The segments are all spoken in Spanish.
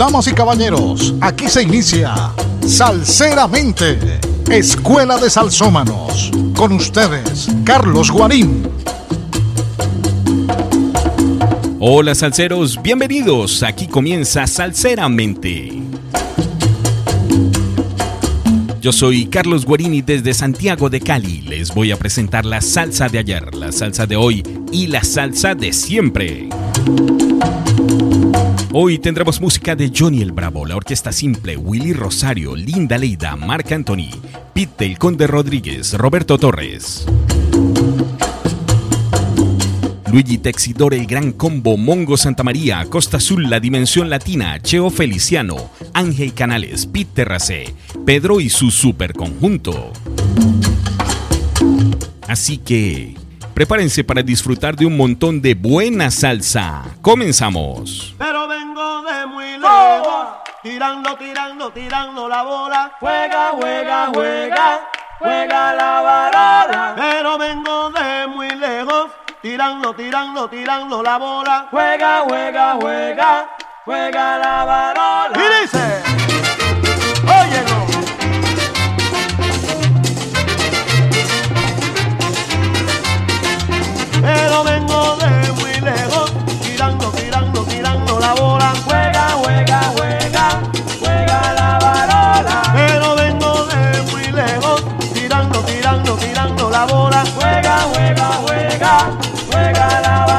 Damas y caballeros, aquí se inicia Salseramente, Escuela de Salsómanos. Con ustedes, Carlos Guarín. Hola salseros, bienvenidos. Aquí comienza Salseramente. Yo soy Carlos Guarini desde Santiago de Cali. Les voy a presentar la salsa de ayer, la salsa de hoy y la salsa de siempre. Hoy tendremos música de Johnny el Bravo, la Orquesta Simple, Willy Rosario, Linda Leida, Marc Anthony, Pete el Conde Rodríguez, Roberto Torres. Luigi Texidor, el Gran Combo, Mongo Santa María, Costa Azul, La Dimensión Latina, Cheo Feliciano, Ángel Canales, Pete Terracé, Pedro y su superconjunto. Así que, prepárense para disfrutar de un montón de buena salsa. Comenzamos. Pero tirando, tirando, tirando la bola. Juega, juega, juega, juega la varola. Pero vengo de muy lejos tirando, tirando, tirando la bola. Juega, juega, juega, juega la varola. Y dice, la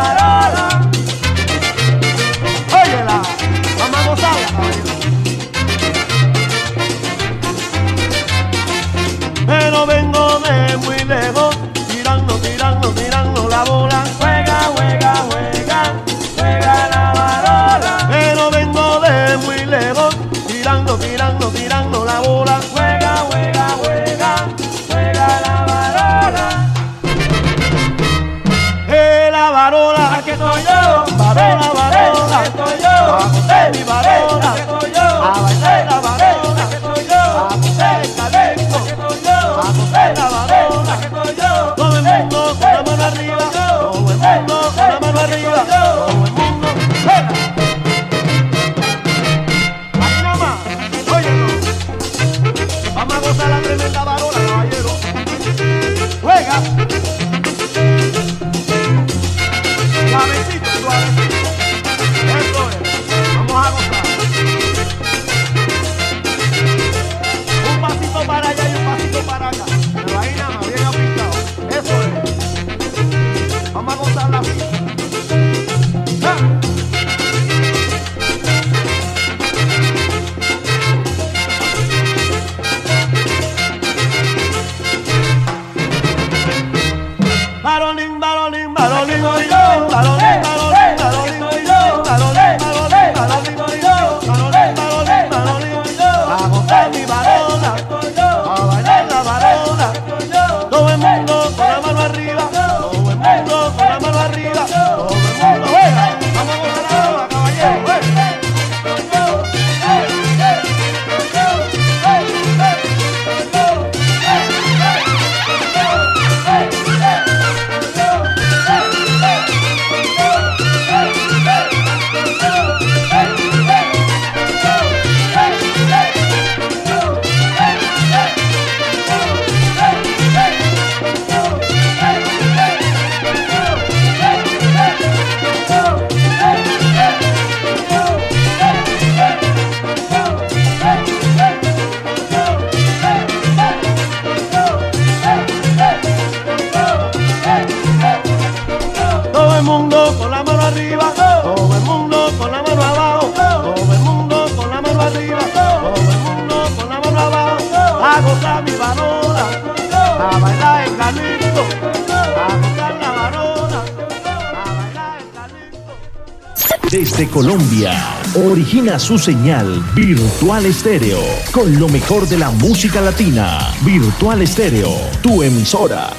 origina su señal Virtual Estéreo, con lo mejor de la música latina. Virtual Estéreo, tu emisora.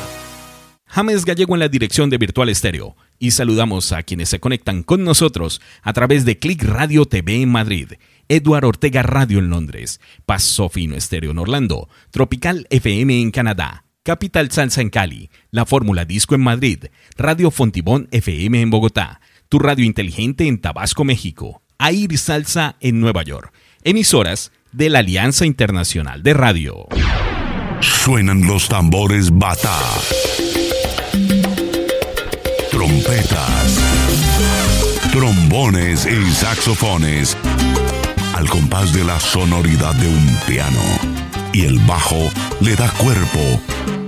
James Gallego en la dirección de Virtual Estéreo y saludamos a quienes se conectan con nosotros a través de Click Radio TV en Madrid, Eduard Ortega Radio en Londres, Paso Fino Estéreo en Orlando, Tropical FM en Canadá, Capital Salsa en Cali, La Fórmula Disco en Madrid, Radio Fontibón FM en Bogotá, Tu Radio Inteligente en Tabasco, México, AIR Salsa en Nueva York, emisoras de la Alianza Internacional de Radio. Suenan los tambores bata, trompetas, trombones y saxofones al compás de la sonoridad de un piano. Y el bajo le da cuerpo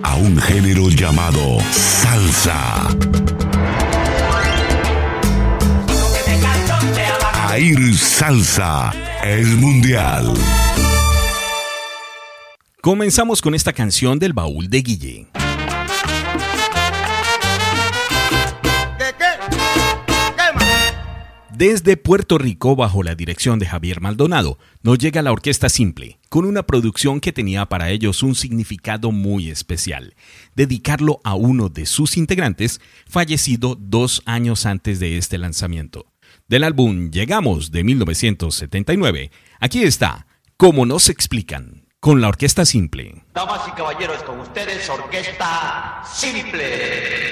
a un género llamado salsa. Salsa es mundial. Comenzamos con esta canción del baúl de Guille. Desde Puerto Rico, bajo la dirección de Javier Maldonado, nos llega la Orquesta Simple, con una producción que tenía para ellos un significado muy especial, dedicarlo a uno de sus integrantes, fallecido dos años antes de este lanzamiento del álbum Llegamos de 1979. Aquí está, como nos explican, con la Orquesta Simple. Damas y caballeros, con ustedes, Orquesta Simple.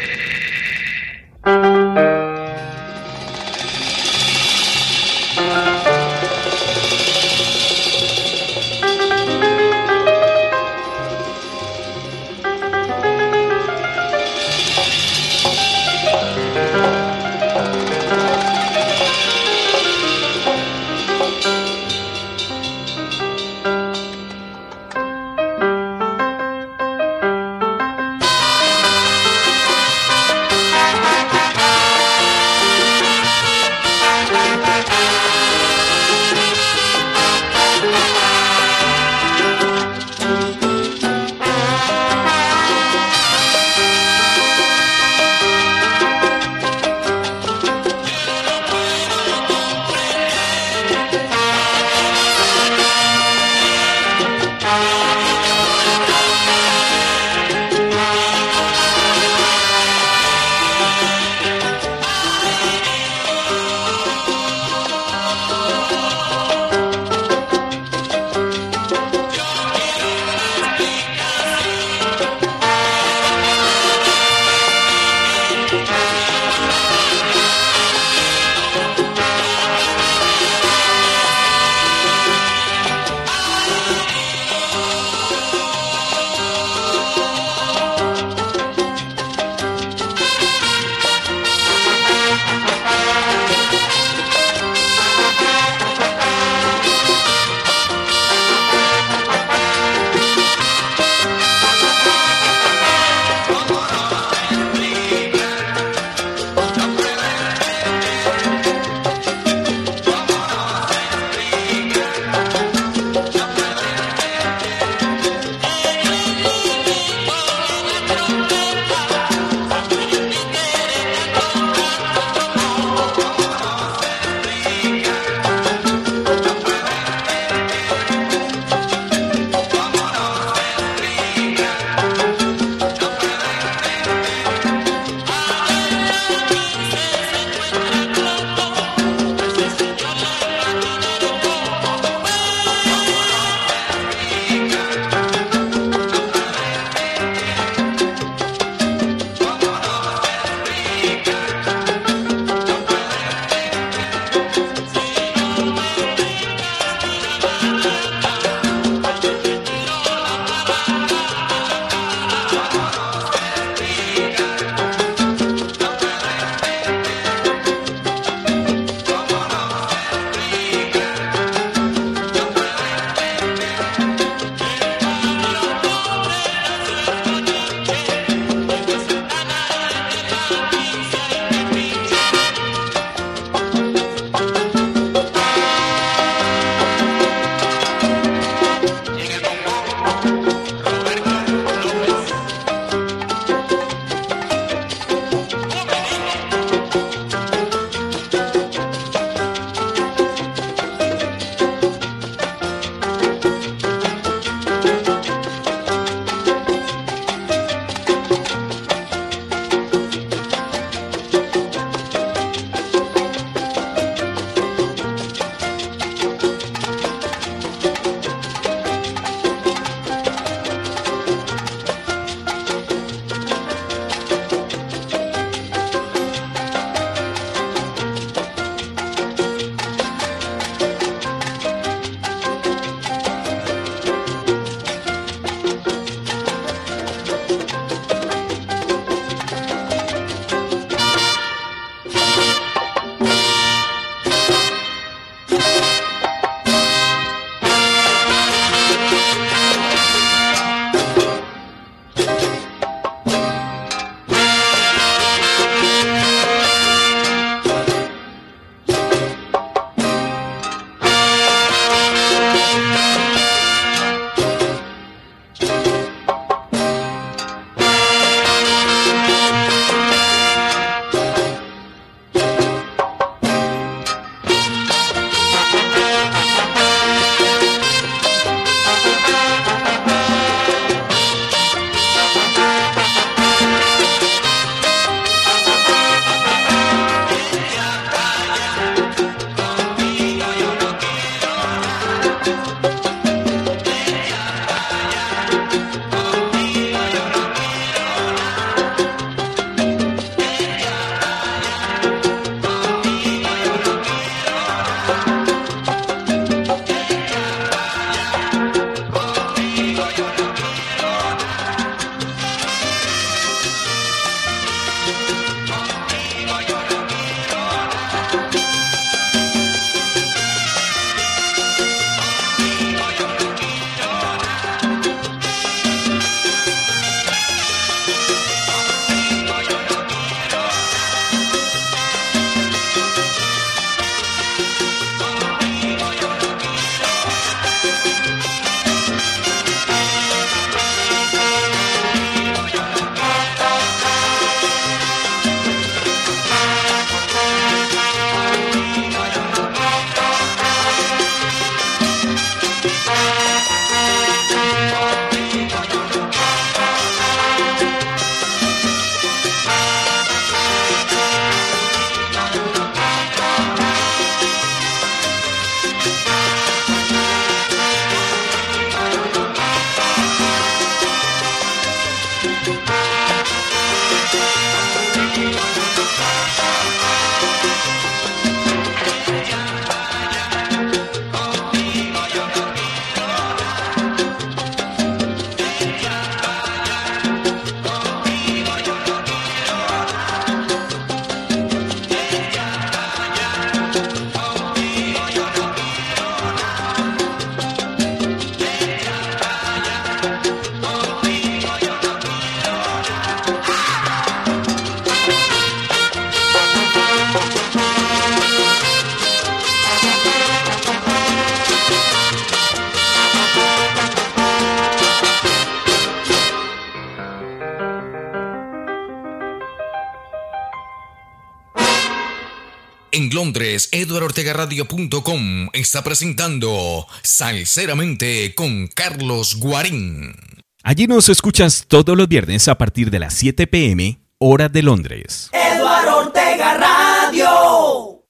Londres, eduardortegaradio.com está presentando Salceramente con Carlos Guarín. Allí nos escuchas todos los viernes a partir de las 7 pm, hora de Londres. Eduardo Ortega Radio.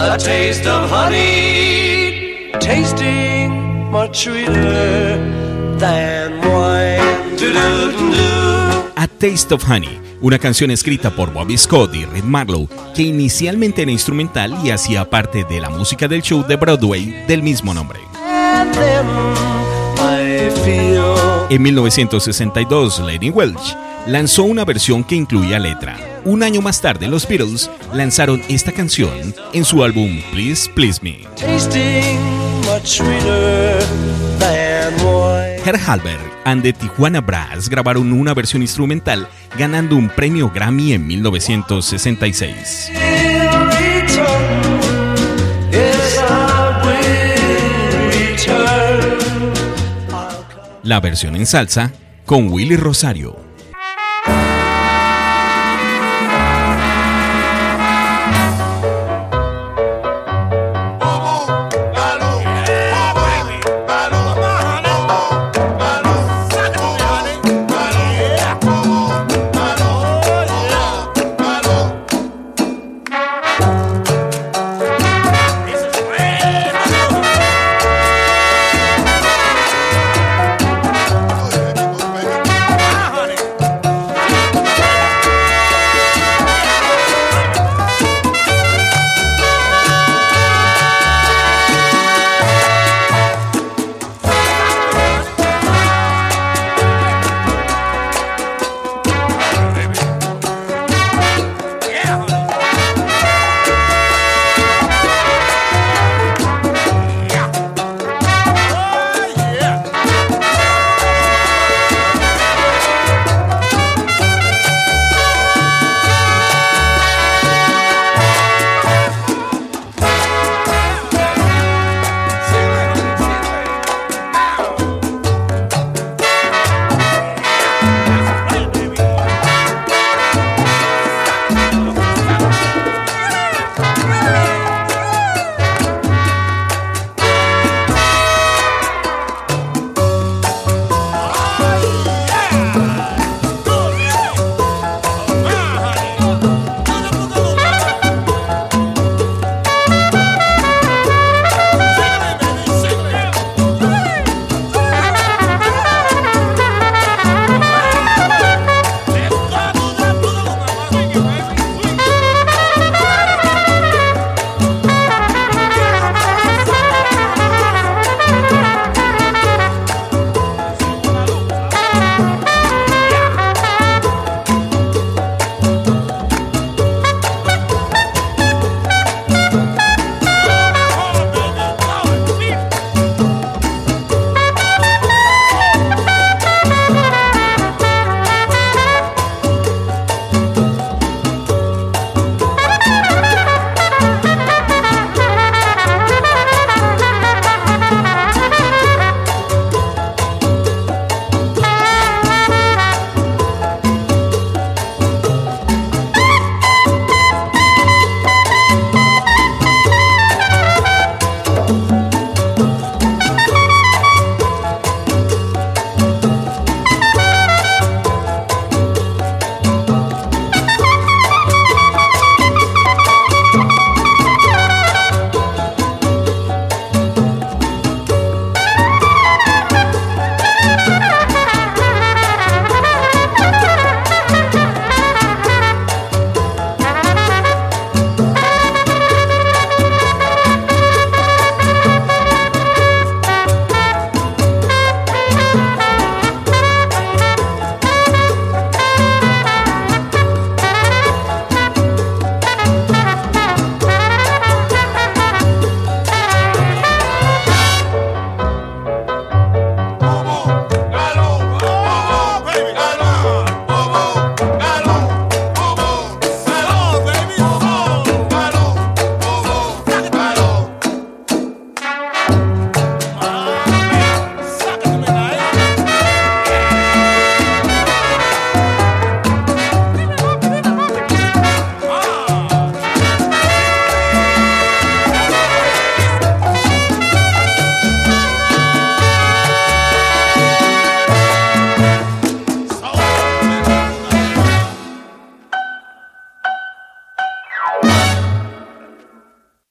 A taste of honey, tasting much sweeter than wine. A Taste of Honey, una canción escrita por Bobby Scott y Red Marlowe, que inicialmente era instrumental y hacía parte de la música del show de Broadway del mismo nombre. En 1962, Lady Welch lanzó una versión que incluía letra. Un año más tarde, los Beatles lanzaron esta canción en su álbum Please Please Me. Herr Halberg and the Tijuana Brass grabaron una versión instrumental, ganando un premio Grammy en 1966. Yes, I will return. La versión en salsa con Willy Rosario.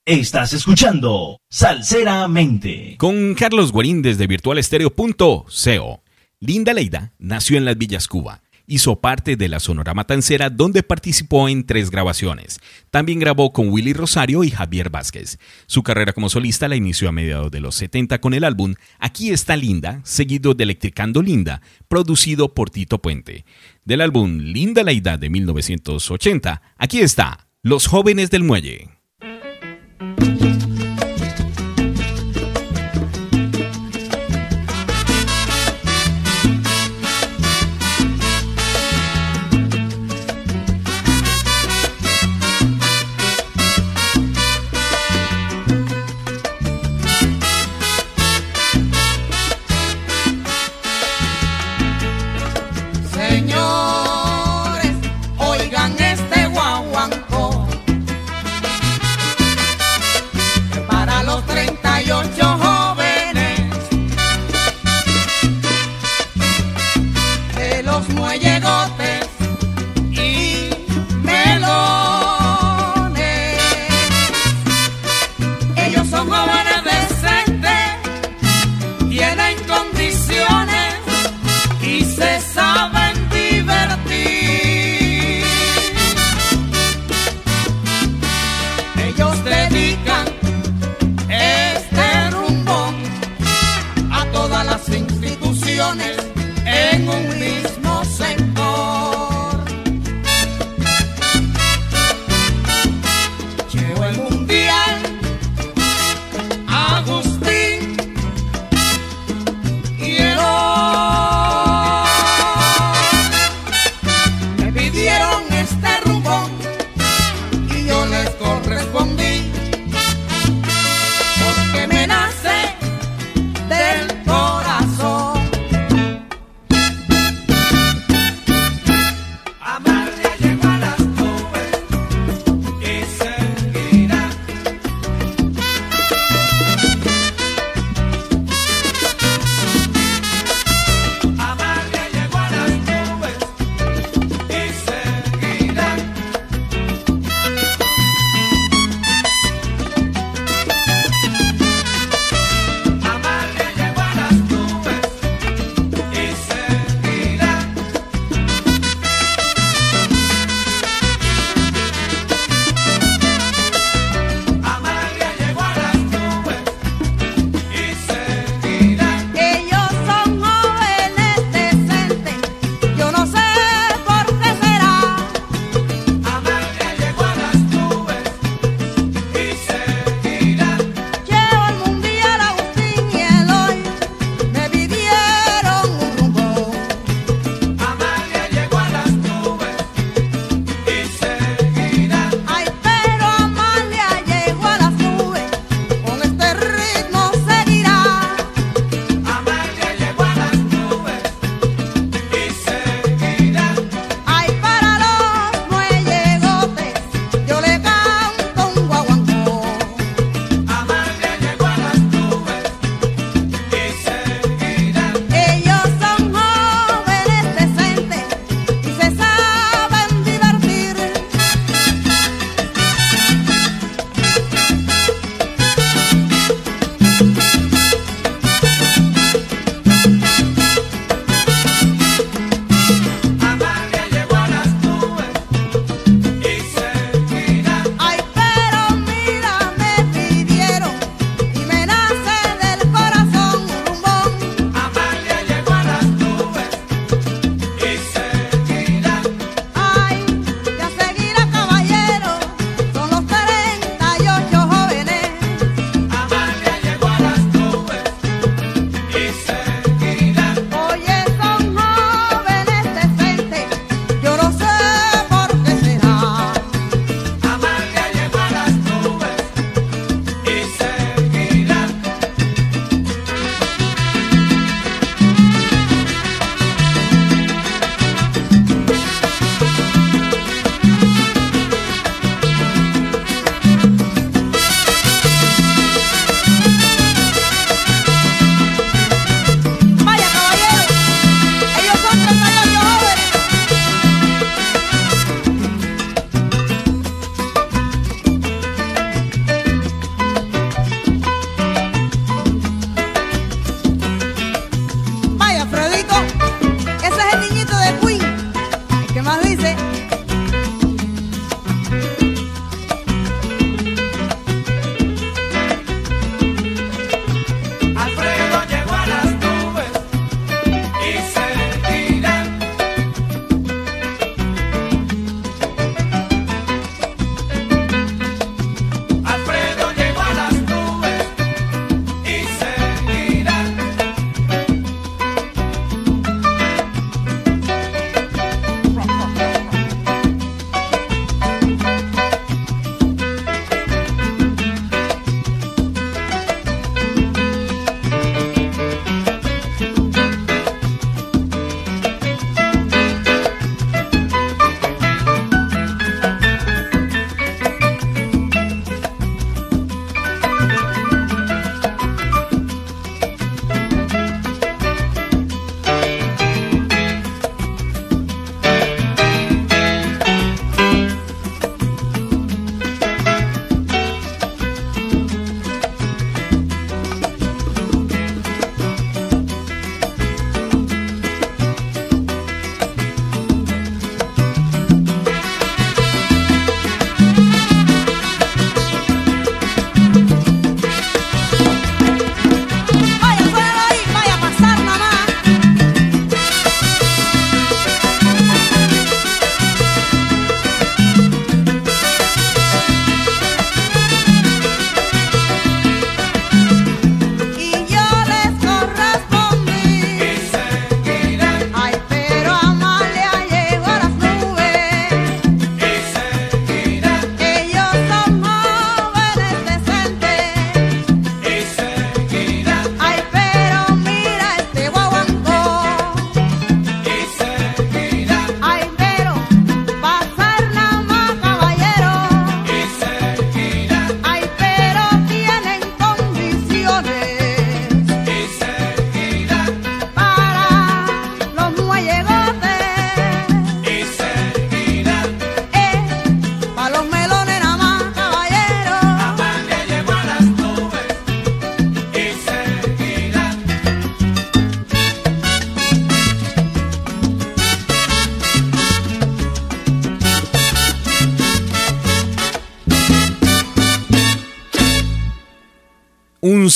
Estás escuchando Salseramente. Con Carlos Guarín desde virtualestereo.co. Linda Leida nació en las Villas Cuba. Hizo parte de la Sonora Matancera donde participó en tres grabaciones. También grabó con Willy Rosario y Javier Vázquez. Su carrera como solista la inició a mediados de los 70 con el álbum Aquí está Linda, seguido de Electricando Linda, producido por Tito Puente. Del álbum Linda Leida de 1980, aquí está Los Jóvenes del Muelle.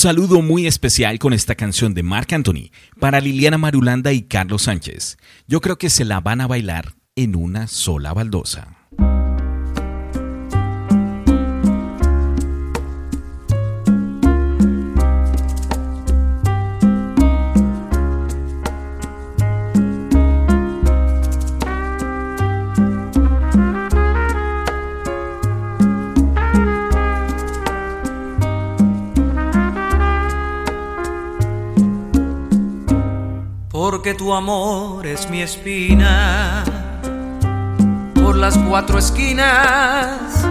Saludo muy especial con esta canción de Marc Anthony para Liliana Marulanda y Carlos Sánchez. Yo creo que se la van a bailar en una sola baldosa. Porque tu amor es mi espina. Por las cuatro esquinas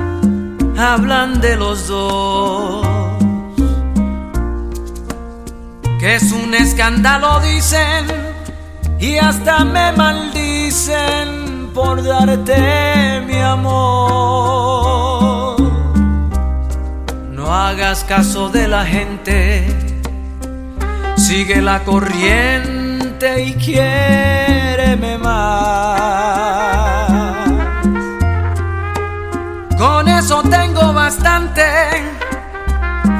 hablan de los dos. Que es un escándalo, dicen, y hasta me maldicen por darte mi amor. No hagas caso de la gente, sigue la corriente y quiéreme más. Con eso tengo bastante.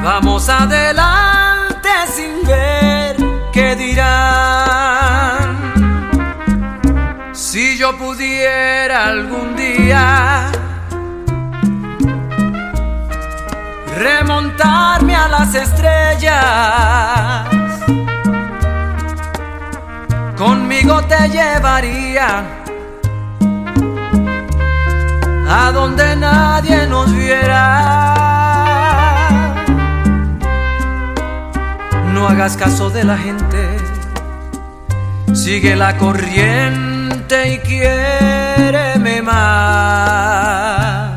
Vamos adelante sin ver qué dirán. Si yo pudiera algún día remontarme a las estrellas conmigo te llevaría a donde nadie nos viera. No hagas caso de la gente, sigue la corriente y quiéreme más.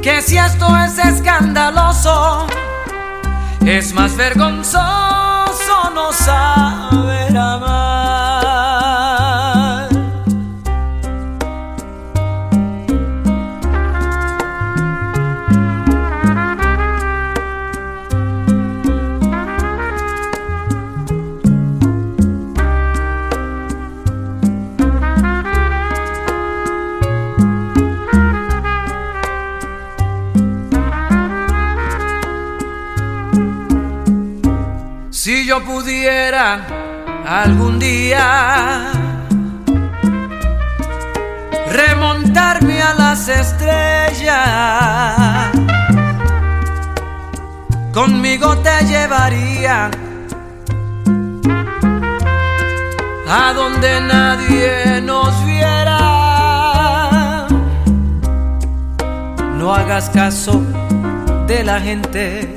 Que si esto es escandaloso, es más vergonzoso no saber amar. Yo pudiera algún día remontarme a las estrellas, conmigo te llevaría a donde nadie nos viera. No hagas caso de la gente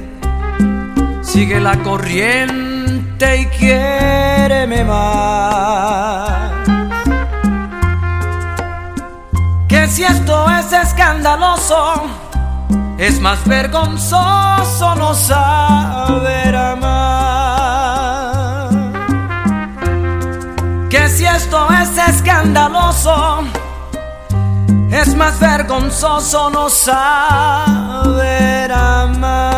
sigue la corriente y quiéreme más. Que si esto es escandaloso, es más vergonzoso no saber amar. Que si esto es escandaloso, es más vergonzoso no saber amar.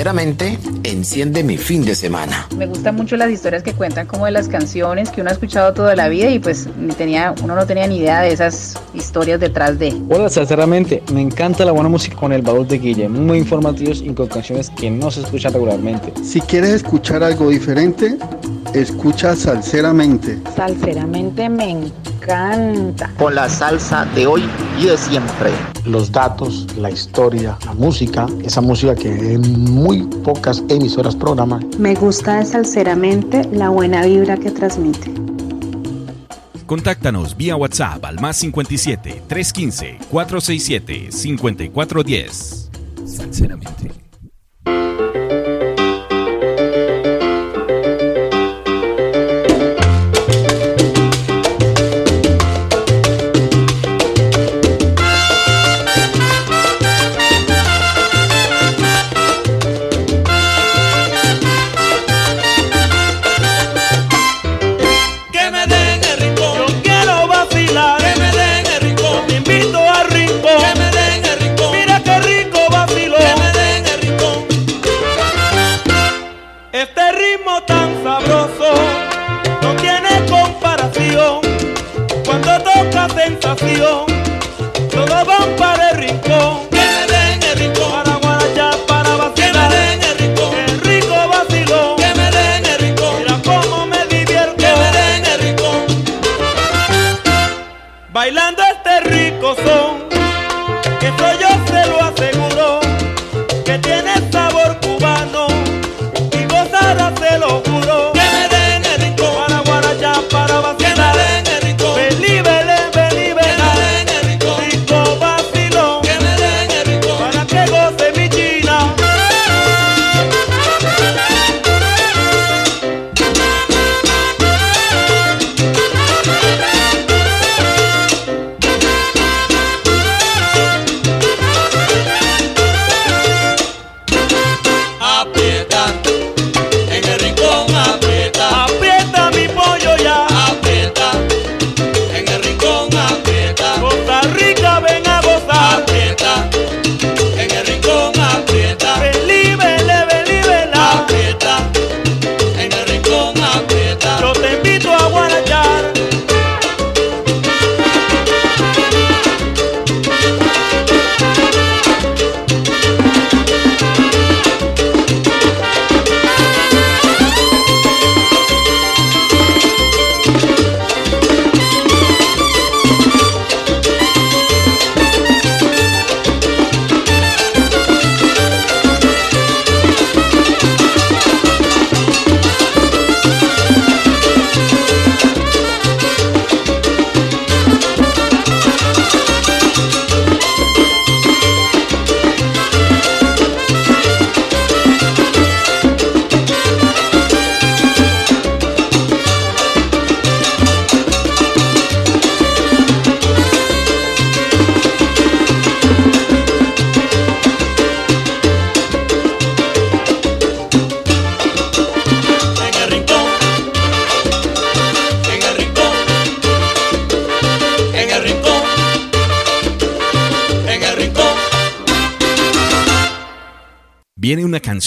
Sinceramente enciende mi fin de semana. Me gustan mucho las historias que cuentan como de las canciones que uno ha escuchado toda la vida y pues tenía, uno no tenía ni idea de esas historias detrás de. Hola, sinceramente, me encanta la buena música con el baúl de Guille, muy informativos y con canciones que no se escuchan regularmente. Si quieres escuchar algo diferente, escucha Salseramente. Salseramente me encanta. Con la salsa de hoy y de siempre. Los datos, la historia, la música, esa música que en muy pocas emisoras programan. Me gusta Salseramente la buena vibra que transmite. Contáctanos vía WhatsApp al más 57 315 467 5410. Sinceramente.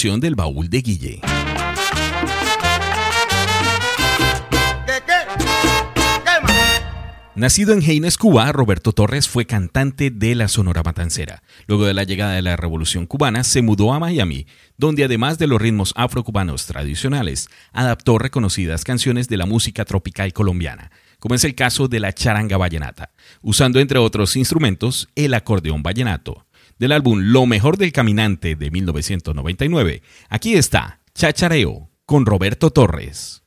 Del baúl de Guille. Nacido en Heines, Cuba, Roberto Torres fue cantante de la Sonora Matancera. Luego de la llegada de la Revolución Cubana, se mudó a Miami, donde además de los ritmos afrocubanos tradicionales, adaptó reconocidas canciones de la música tropical colombiana, como es el caso de la charanga vallenata, usando entre otros instrumentos el acordeón vallenato del álbum Lo mejor del caminante de 1999. Aquí está Chachareo con Roberto Torres.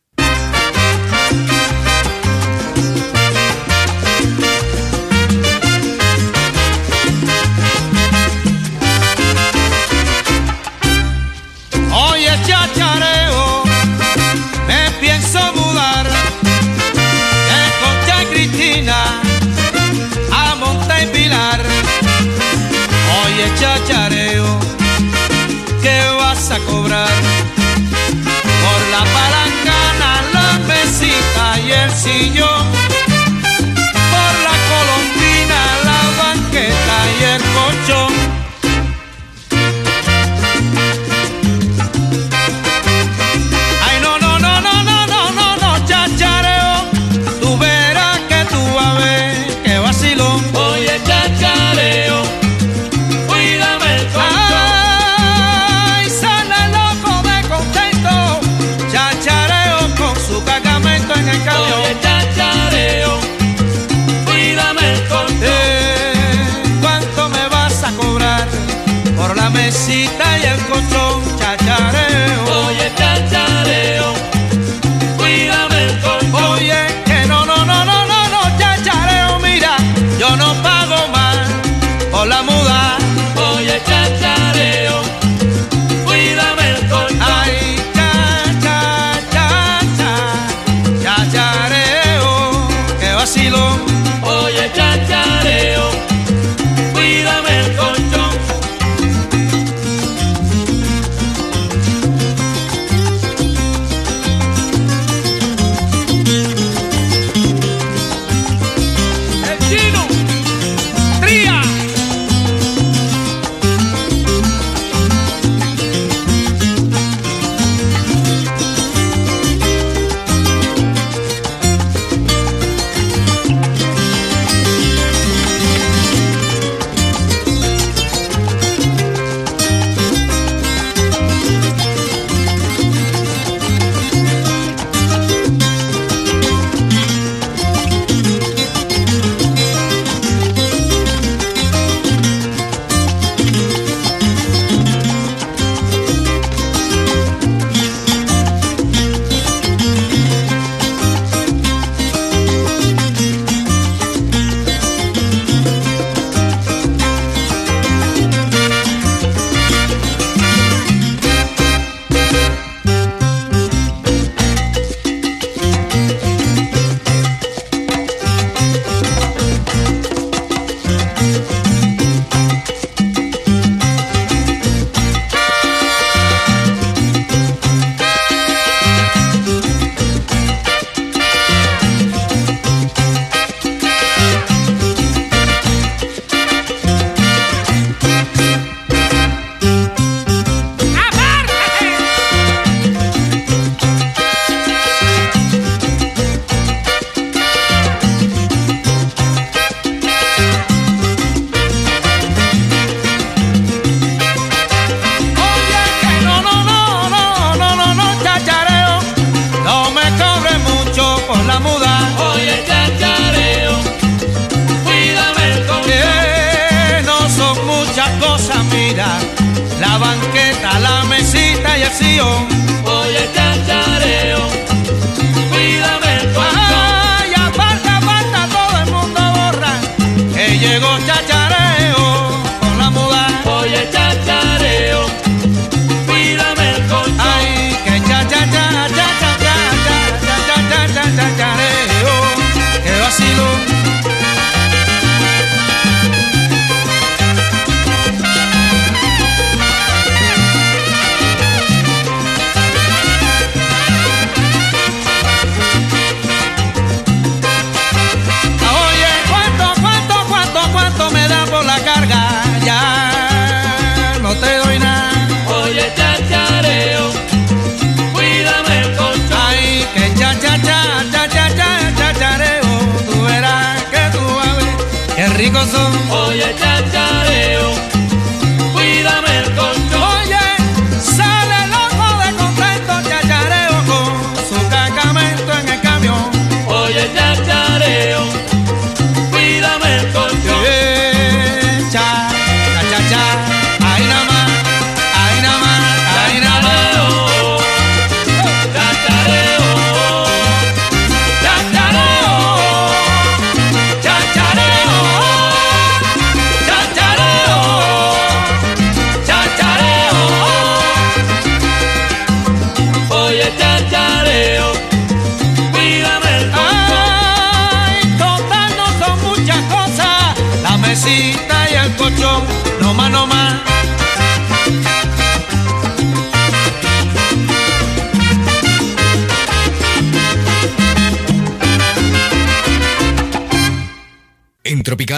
decepción.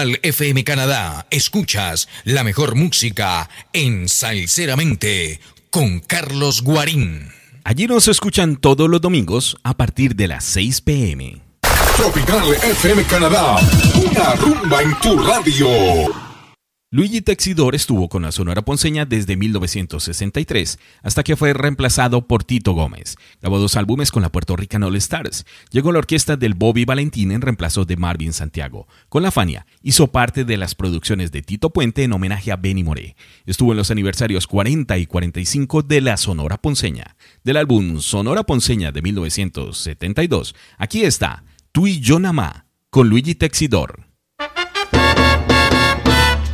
Tropical FM Canadá, escuchas la mejor música en Salceramente con Carlos Guarín. Allí nos escuchan todos los domingos a partir de las 6 pm. Tropical FM Canadá, una rumba en tu radio. Luigi Texidor estuvo con la Sonora Ponceña desde 1963 hasta que fue reemplazado por Tito Gómez. Grabó dos álbumes con la Puerto Rican All Stars. Llegó la orquesta del Bobby Valentín en reemplazo de Marvin Santiago. Con la Fania hizo parte de las producciones de Tito Puente en homenaje a Benny Moré. Estuvo en los aniversarios 40 y 45 de la Sonora Ponceña. Del álbum Sonora Ponceña de 1972, aquí está Tú y yo Namá con Luigi Texidor.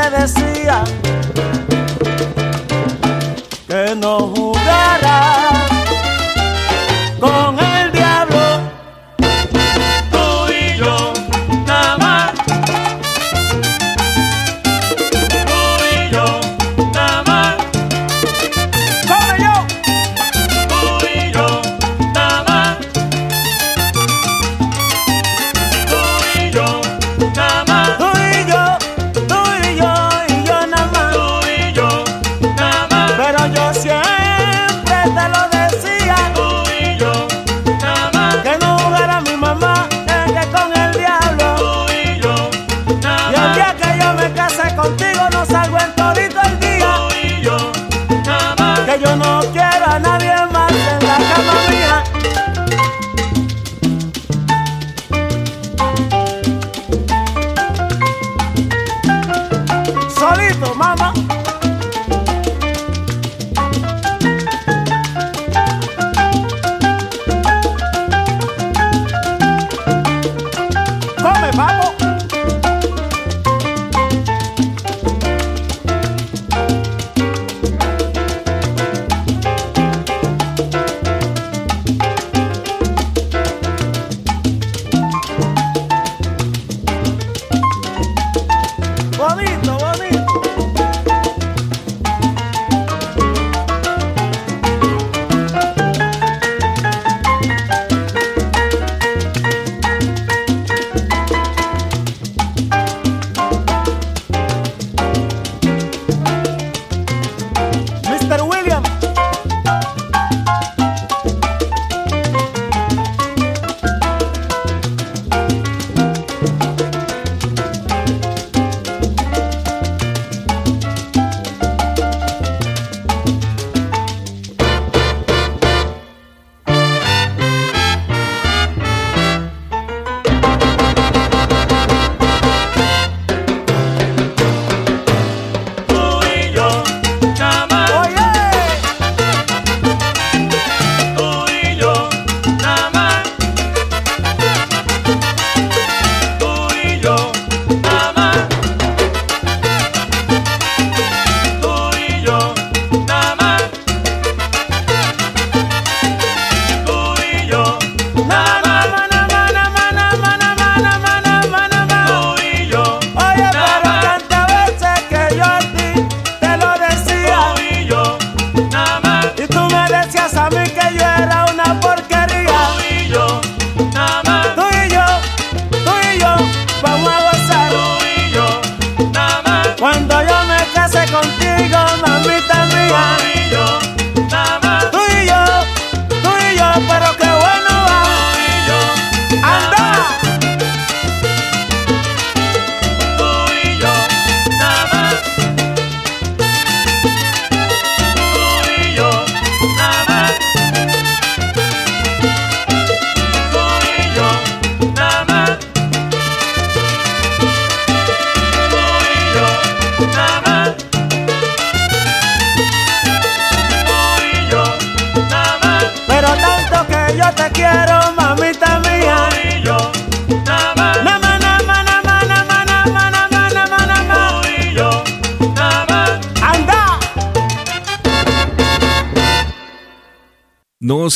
Te decía que no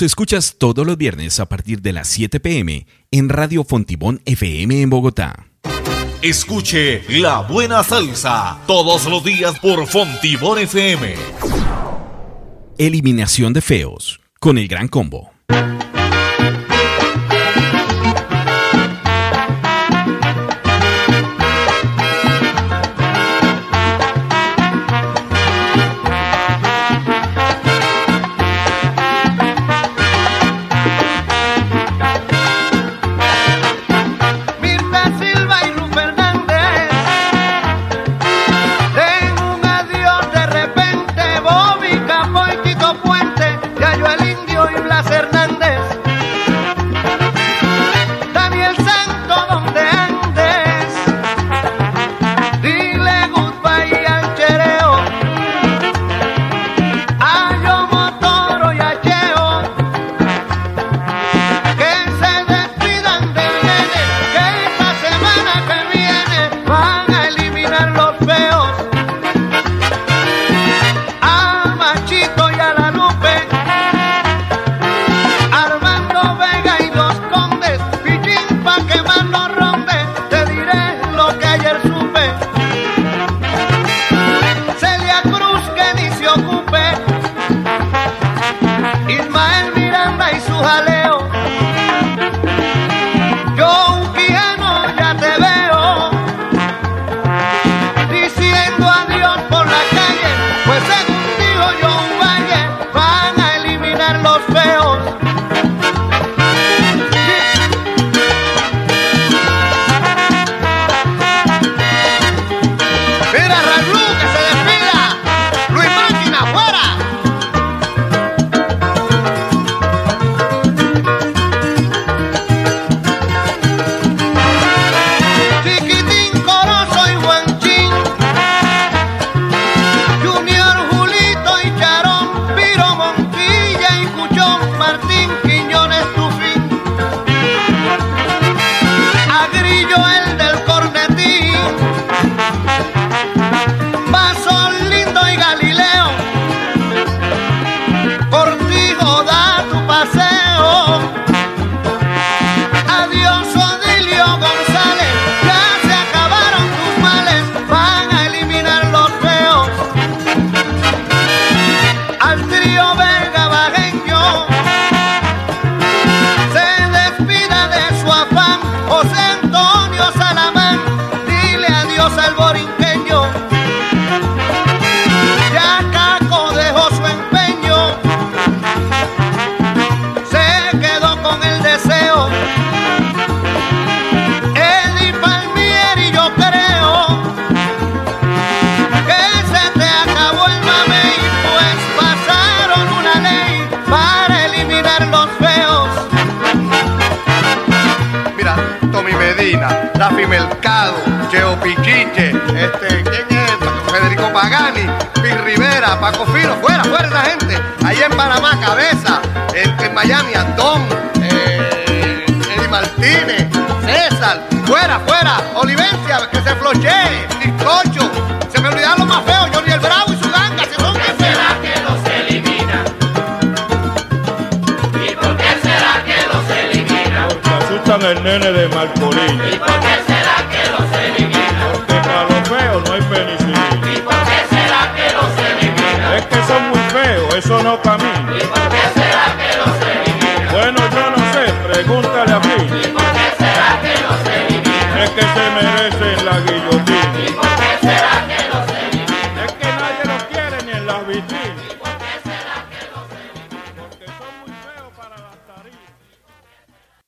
Escuchas todos los viernes a partir de las 7 pm en Radio Fontibón FM en Bogotá. Escuche La Buena Salsa todos los días por Fontibón FM. Eliminación de feos con el gran combo.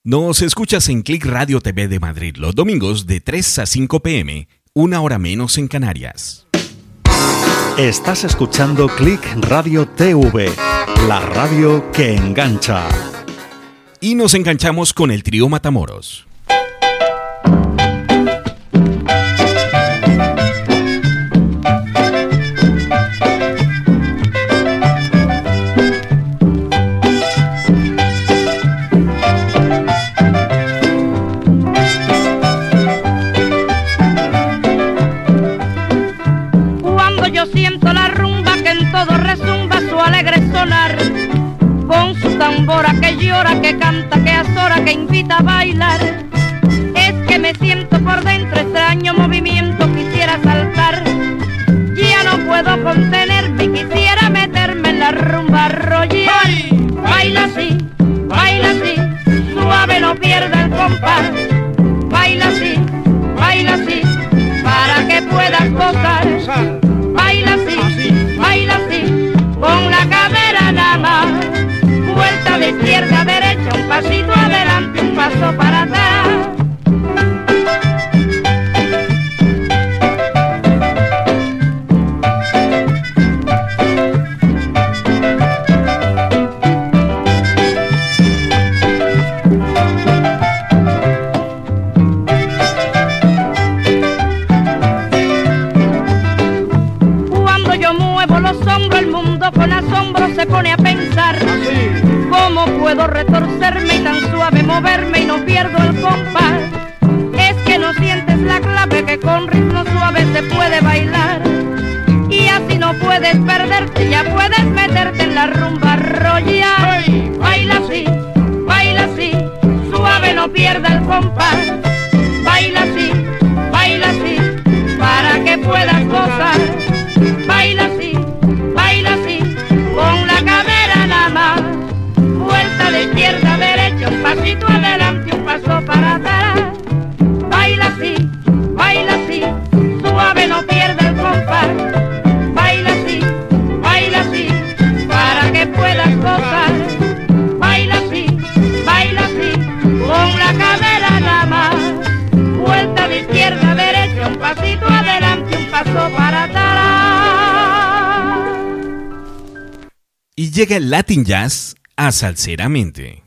Nos escuchas en Click Radio TV de Madrid los domingos de 3 a 5 pm, una hora menos en Canarias. Estás escuchando Click Radio TV, la radio que engancha. Y nos enganchamos con el trío Matamoros. Canta, que azora, que invita a bailar. Es que me siento por dentro extraño movimiento, quisiera saltar. Ya no puedo contenerme, quisiera meterme en la rumba royal. Baila así, baila así, suave no pierda el compás. Baila así, baila así, para que puedas gozar. Baila así, baila así, izquierda derecha, un pasito adelante, un paso para atrás. Retorcerme y tan suave moverme y no pierdo el compás? Es que no sientes la clave que con ritmo suave se puede bailar. Y así no puedes perderte, ya puedes meterte en la rumba royal. Baila así, baila así, suave no pierda el compás. Baila así, baila así, para que puedas pasito adelante, un paso para atrás. Baila así, baila así, suave no pierda el compás. Baila así, baila así, para que puedas gozar. Baila así, baila así, con la cadera nada más. Vuelta de izquierda a derecha, un pasito adelante, un paso para atrás. Y llega el Latin Jazz a Salseramente.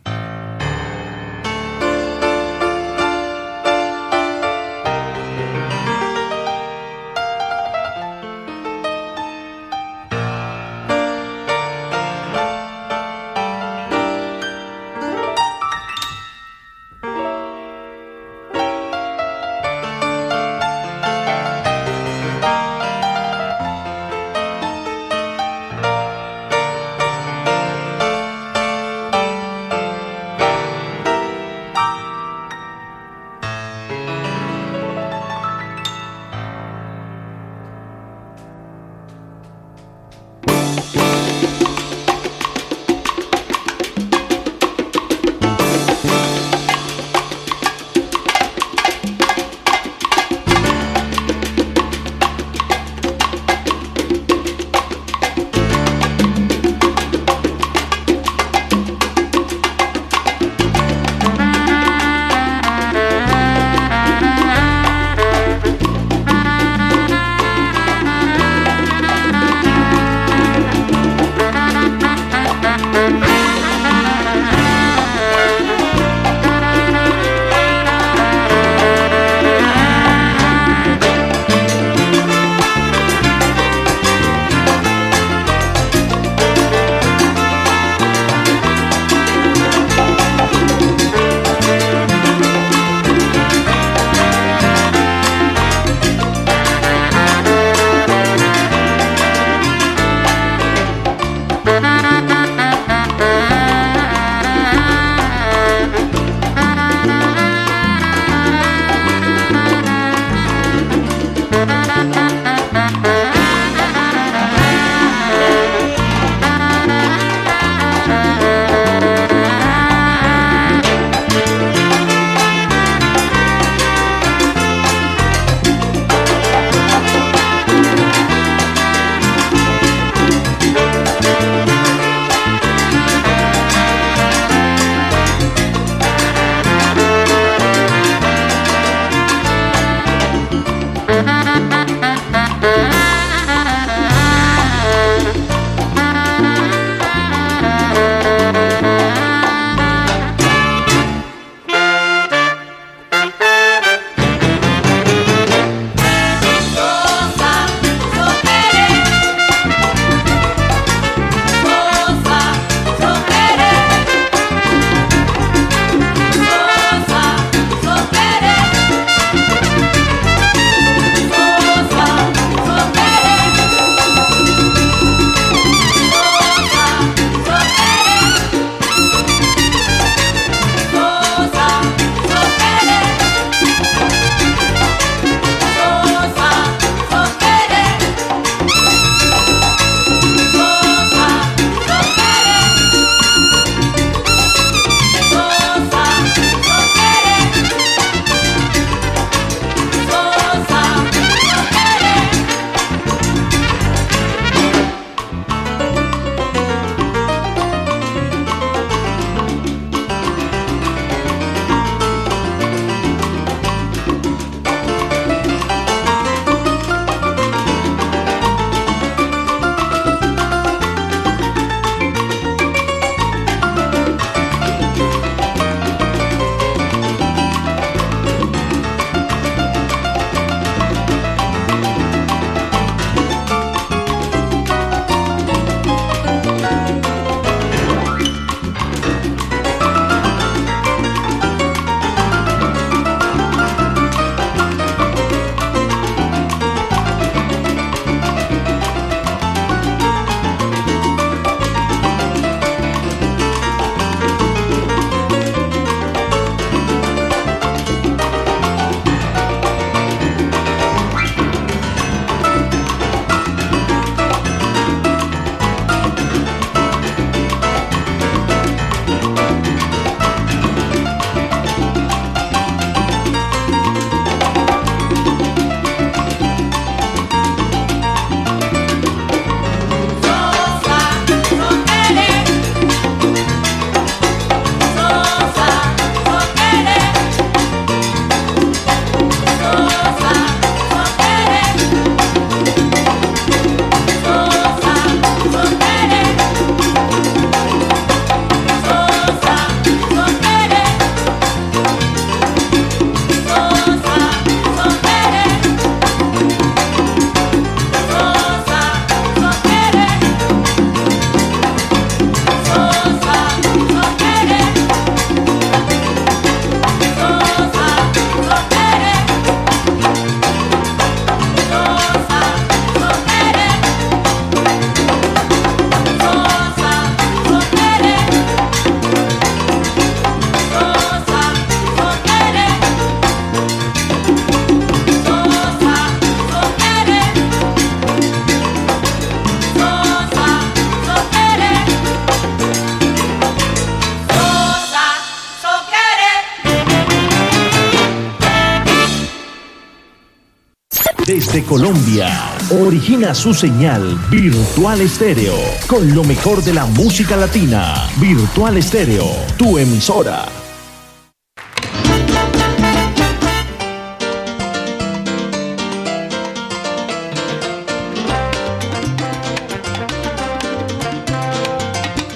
Colombia, origina su señal Virtual Estéreo con lo mejor de la música latina. Virtual Estéreo, tu emisora.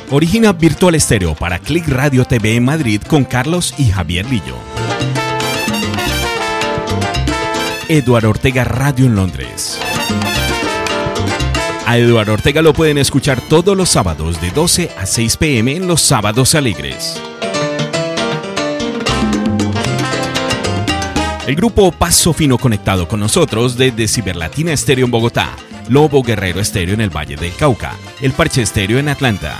Origina Virtual Estéreo para Click Radio TV en Madrid con Carlos y Javier Lillo. Eduardo Ortega Radio en Londres. A Eduardo Ortega lo pueden escuchar todos los sábados de 12 a 6 pm en los sábados alegres. El grupo Paso Fino conectado con nosotros desde Ciberlatina Estéreo en Bogotá, Lobo Guerrero Estéreo en el Valle del Cauca, El Parche Estéreo en Atlanta.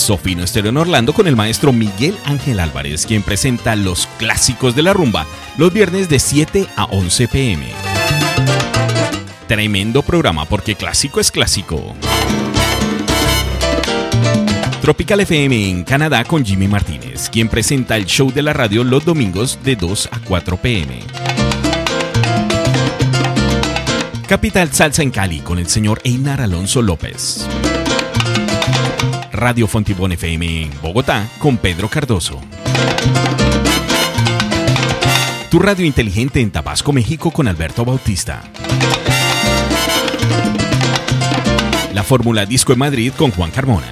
Paso Fino Estéreo en Orlando con el maestro Miguel Ángel Álvarez, quien presenta los clásicos de la rumba los viernes de 7 a 11 pm. Tremendo programa porque clásico es clásico. Tropical FM en Canadá con Jimmy Martínez, quien presenta el show de la radio los domingos de 2 a 4 pm. Capital Salsa en Cali con el señor Einar Alonso López. Radio Fontibón FM en Bogotá con Pedro Cardoso. Tu radio inteligente en Tabasco, México con Alberto Bautista. La Fórmula Disco en Madrid con Juan Carmona.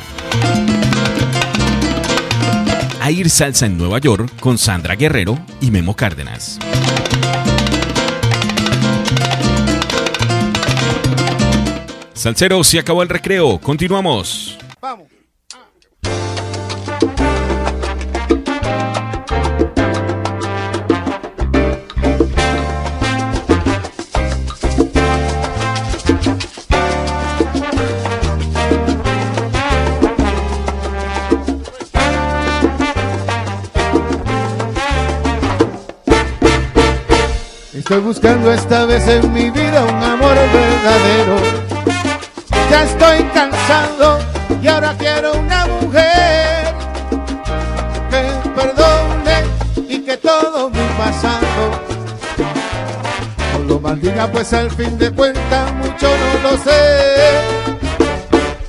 Air Salsa en Nueva York con Sandra Guerrero y Memo Cárdenas. Salcero, se acabó el recreo. Continuamos. Vamos. Estoy buscando esta vez en mi vida un amor verdadero. Ya estoy cansado y ahora quiero una mujer que perdone y que todo mi pasado no lo maldiga, pues al fin de cuentas mucho no lo sé.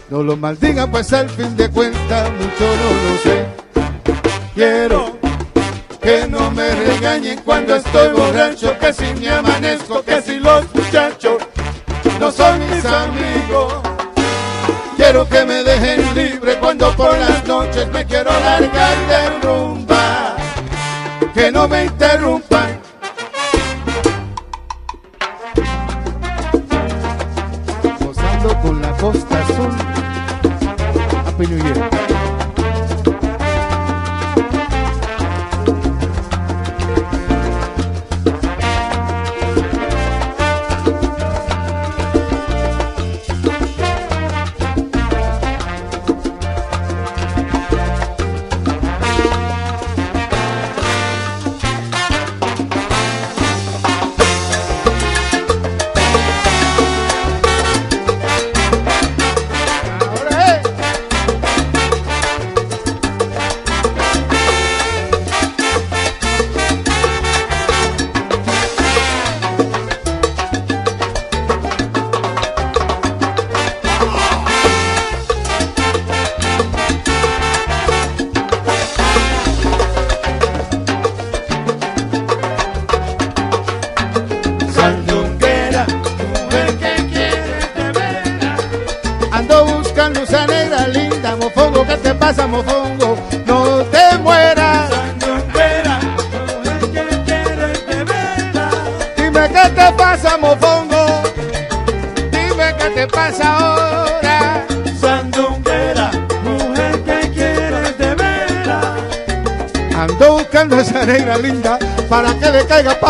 No lo maldiga, pues al fin de cuentas mucho no lo sé. Quiero me regañen cuando estoy borracho, que si me amanezco, que si los muchachos no son mis amigos. Quiero que me dejen libre cuando por las noches me quiero largar de rumba. Que no me interrumpan. Gozando con la costa azul. Happy New.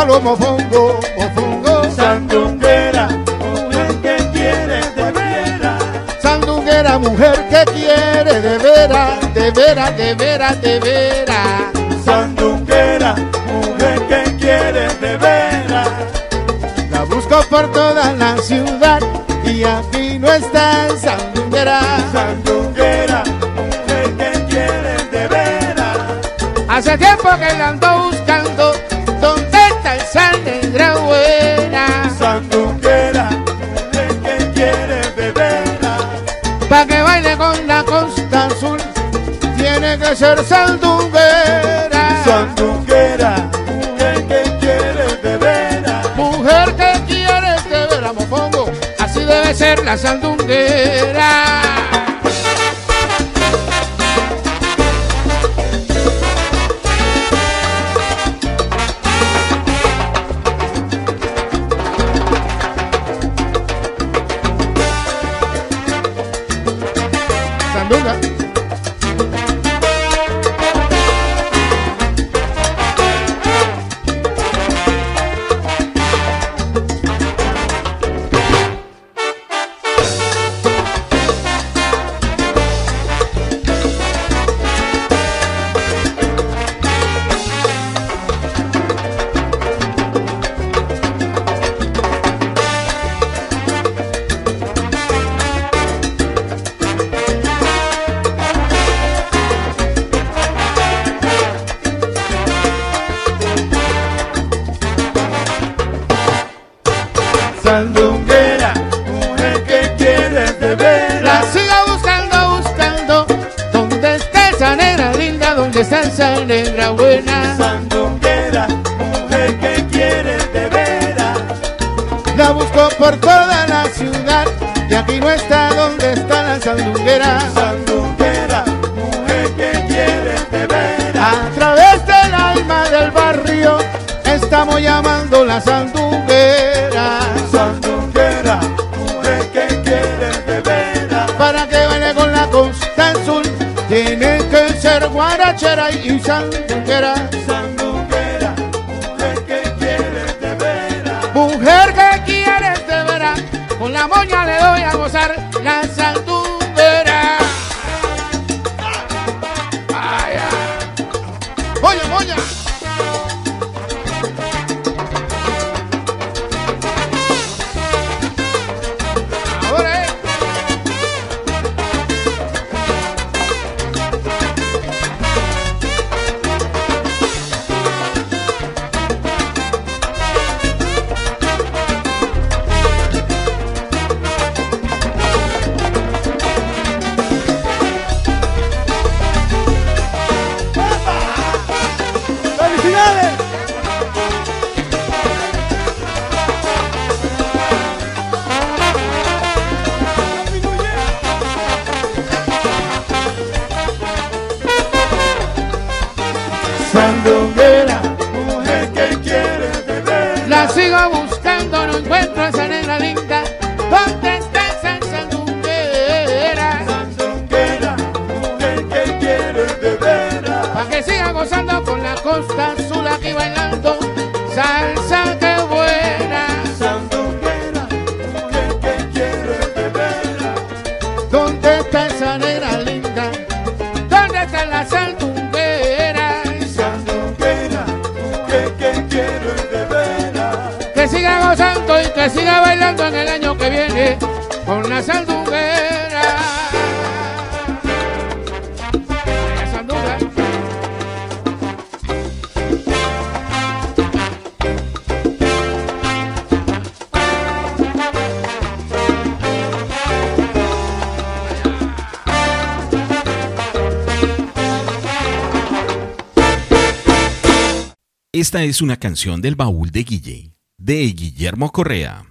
Le caiga por toda la ciudad. Y aquí no está donde está la sandunguera. Sandunguera, mujer que quieres de veras. A través del alma del barrio estamos llamando la sandunguera. Sandunguera, mujer que quieres de veras. Para que baile con la costa azul tiene que ser guarachera y. Sandunguera, Esta es una canción del baúl de Guille, de Guillermo Correa.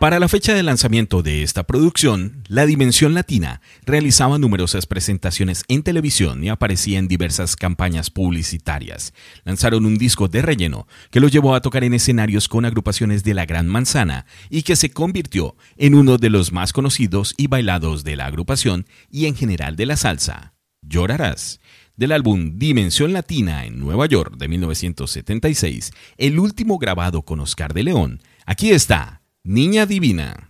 Para la fecha de lanzamiento de esta producción, la Dimensión Latina realizaba numerosas presentaciones en televisión y aparecía en diversas campañas publicitarias. Lanzaron un disco de relleno que los llevó a tocar en escenarios con agrupaciones de la Gran Manzana y que se convirtió en uno de los más conocidos y bailados de la agrupación y en general de la salsa. Llorarás. Del álbum Dimensión Latina en Nueva York de 1976, el último grabado con Oscar de León, aquí está Niña. Divina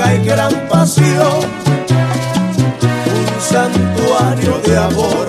entrega y gran pasión, un santuario de amor.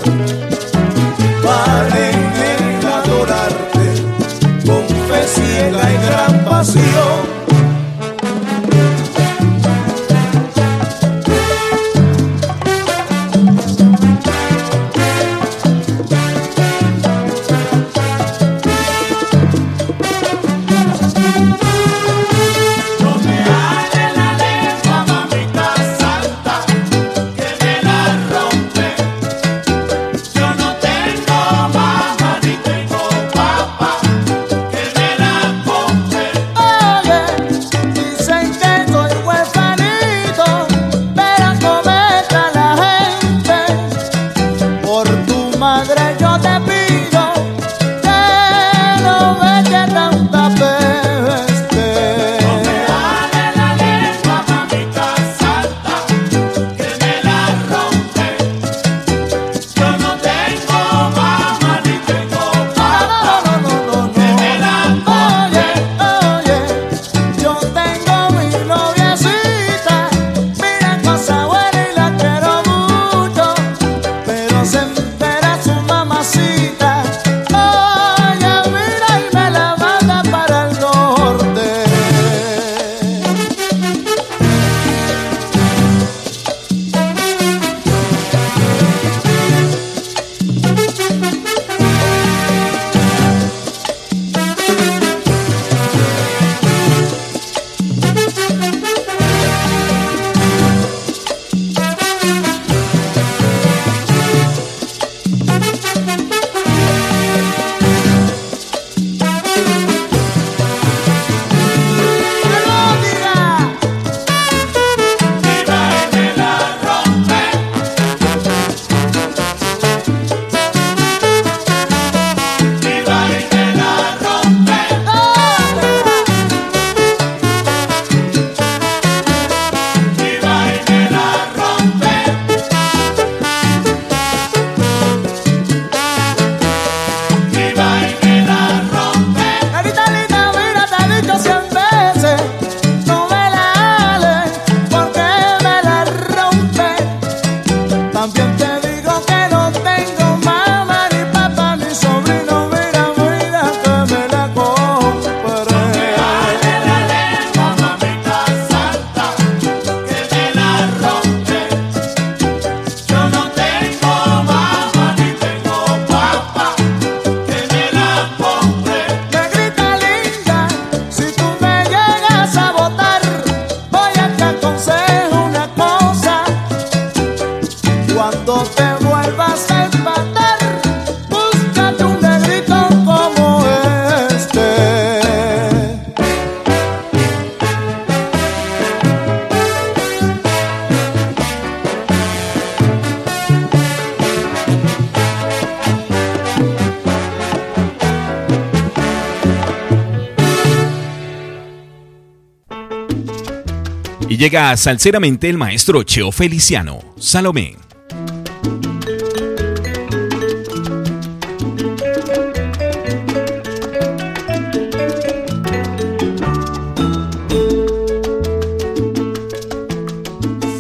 llega salseramente el maestro Cheo Feliciano, Salomé.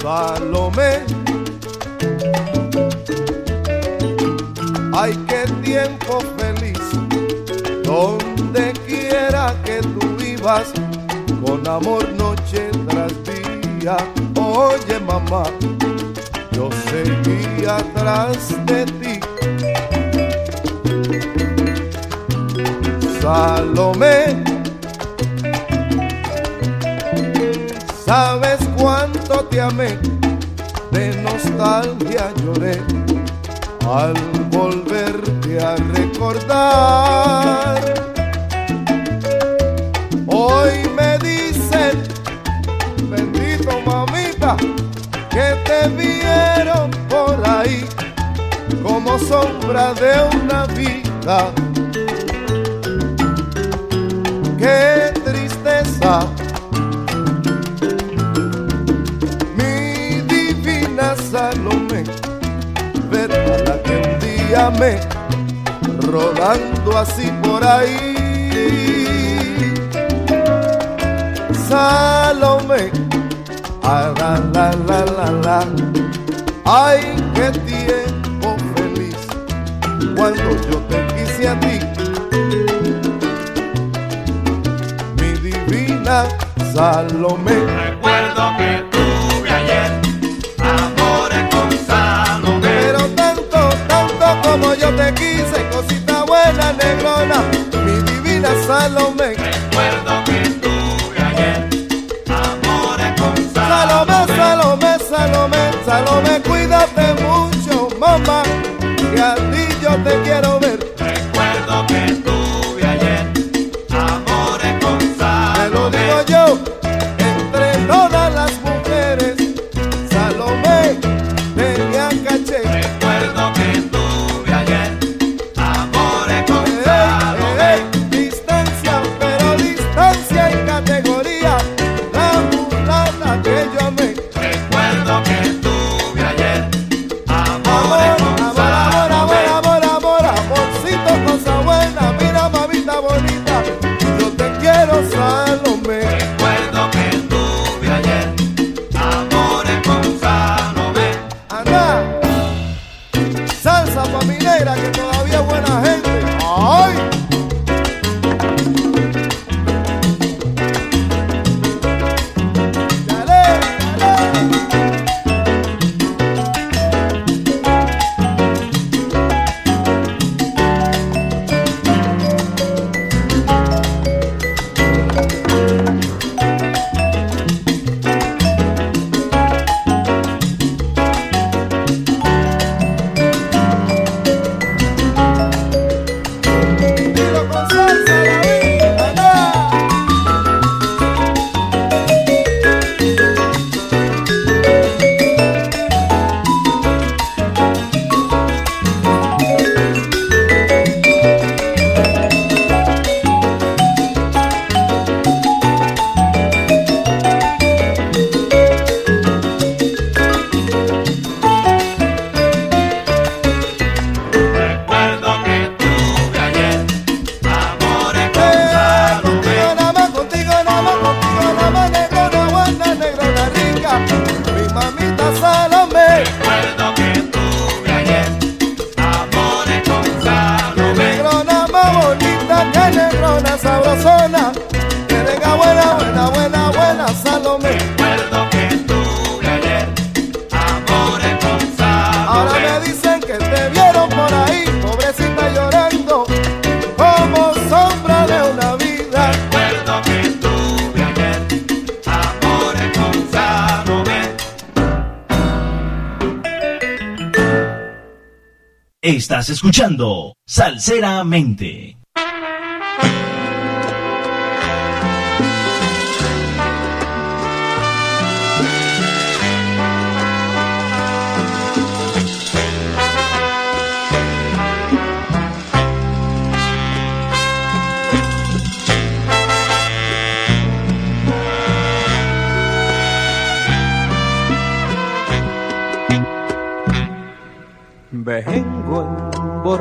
Salomé, ay qué tiempo feliz, donde quiera que tú vivas con amor yo seguí atrás de ti. Salomé, sabes cuánto te amé, de nostalgia lloré al volverte a recordar como sombra de una vida. Qué tristeza, mi divina Salomé, verla que un día me rodando así por ahí. Salomé, ah, la la la la la, ay cuando yo te quise a ti. Mi divina Salomé. Recuerdo que mi Escuchando Salseramente.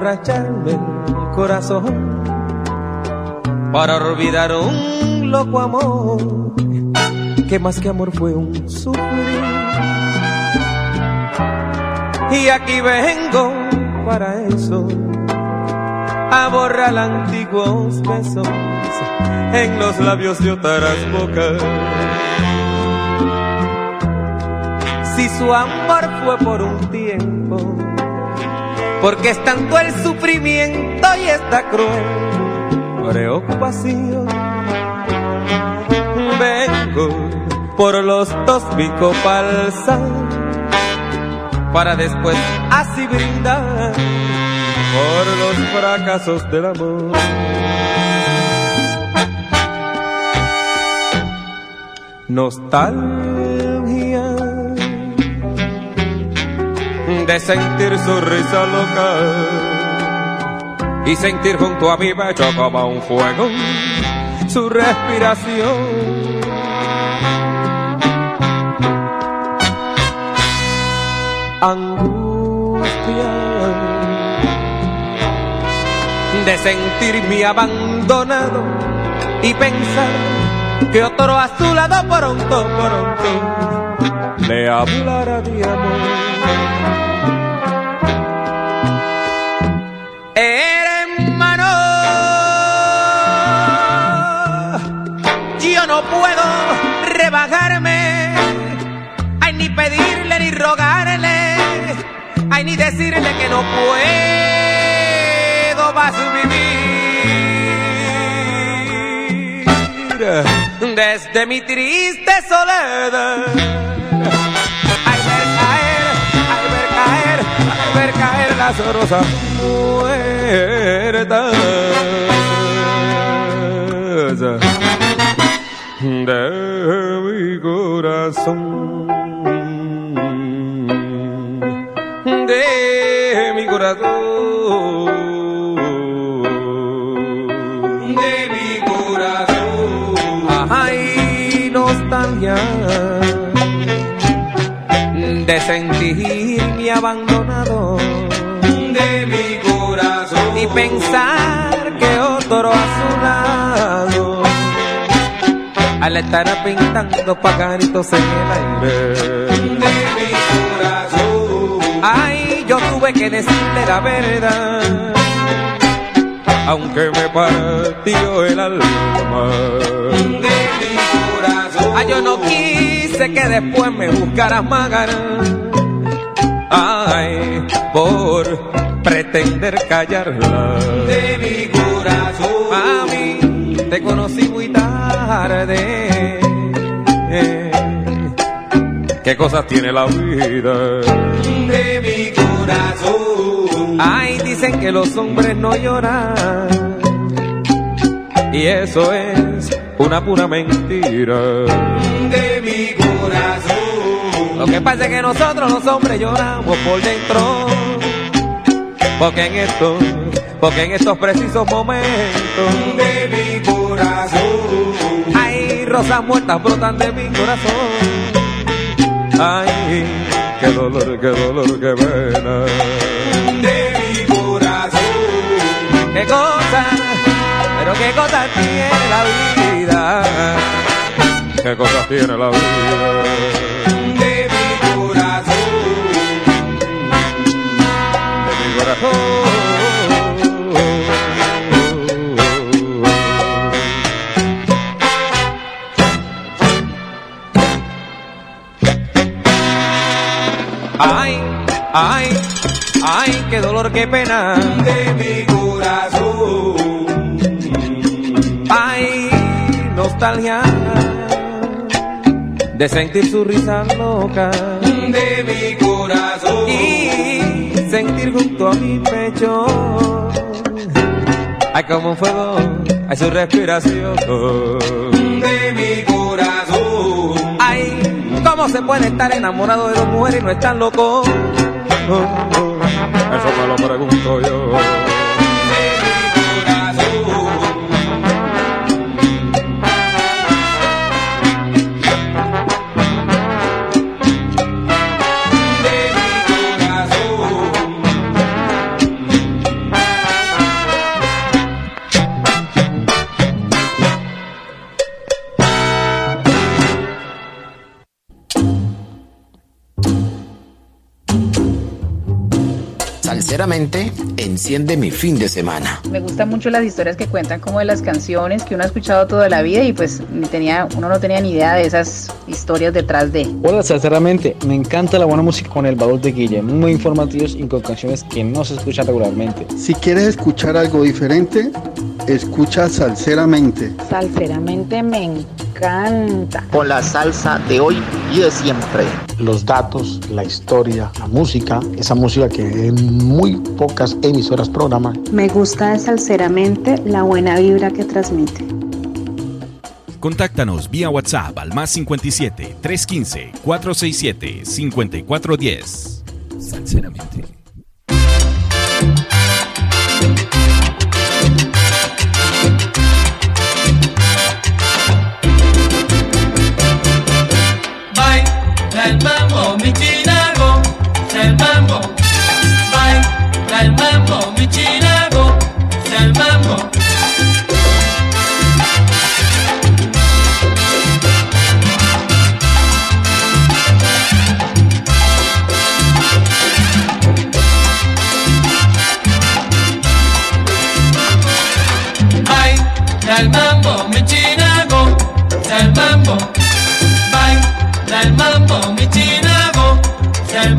Emborracharme el corazón para olvidar un loco amor que más que amor fue un sufrir. Y aquí vengo para eso, a borrar antiguos besos en los labios de otras bocas. Si su amor fue por un tiempo, porque es tanto el sufrimiento y esta cruel preocupación. Vengo por los dos pico falsa para después así brindar por los fracasos del amor. Nostalgia de sentir su risa loca y sentir junto a mi pecho como un fuego su respiración. Angustia de sentirme abandonado y pensar que otro a su lado pronto, pronto le hablará de amor. Desde mi triste soledad. Ay ver caer, ay ver caer, ay ver caer las rosas muertas de mi corazón, de mi corazón, de sentirme abandonado de mi corazón. y pensar que otro a su lado al estar pintando pagaritos en el aire. De mi corazón. Ay yo tuve que decirle la verdad aunque me partió el alma. De ay yo no quise que después me buscaras más ay por pretender callarla de mi corazón. A mí te conocí muy tarde. ¿Qué cosas tiene la vida? De mi corazón. Ay, dicen que los hombres no lloran. Y eso es una pura mentira. De mi corazón. Lo que pasa es que nosotros los hombres lloramos por dentro porque en estos, porque en estos precisos momentos de mi corazón, hay rosas muertas brotan de mi corazón. Ay, qué dolor, qué dolor, qué pena. De mi corazón, qué cosa, pero qué cosa tiene la vida. Qué cosas tiene la vida. De mi corazón. Ay, ay, ay, qué dolor, qué pena de mi corazón. Nostalgia de sentir su risa loca de mi corazón. y sentir junto a mi pecho. Hay como un fuego hay su respiración. De mi corazón. Ay cómo se puede estar enamorado de dos mujeres y no estar loco eso me lo pregunto yo Sinceramente, enciende mi fin de semana. Me gustan mucho las historias que cuentan como de las canciones que uno ha escuchado toda la vida y pues ni tenía, uno no tenía ni idea de esas historias detrás de. Hola, sinceramente, me encanta la buena música con el baúl de Guille, muy informativos y con canciones que no se escuchan regularmente. Si quieres escuchar algo diferente, escucha Salseramente. Salseramente me encanta. Con la salsa de hoy y de siempre. Los datos, la historia, la música, esa música que en muy pocas emisoras programan. Me gusta de Salseramente la buena vibra que transmite. Contáctanos vía WhatsApp al más 57 315 467 5410. Sinceramente. el mambo, mi chinago, el mambo. Baila el mambo, mi chinago, el mambo. Baila el mambo, mi chinago, el mambo. Baila el mambo, mi chinago, el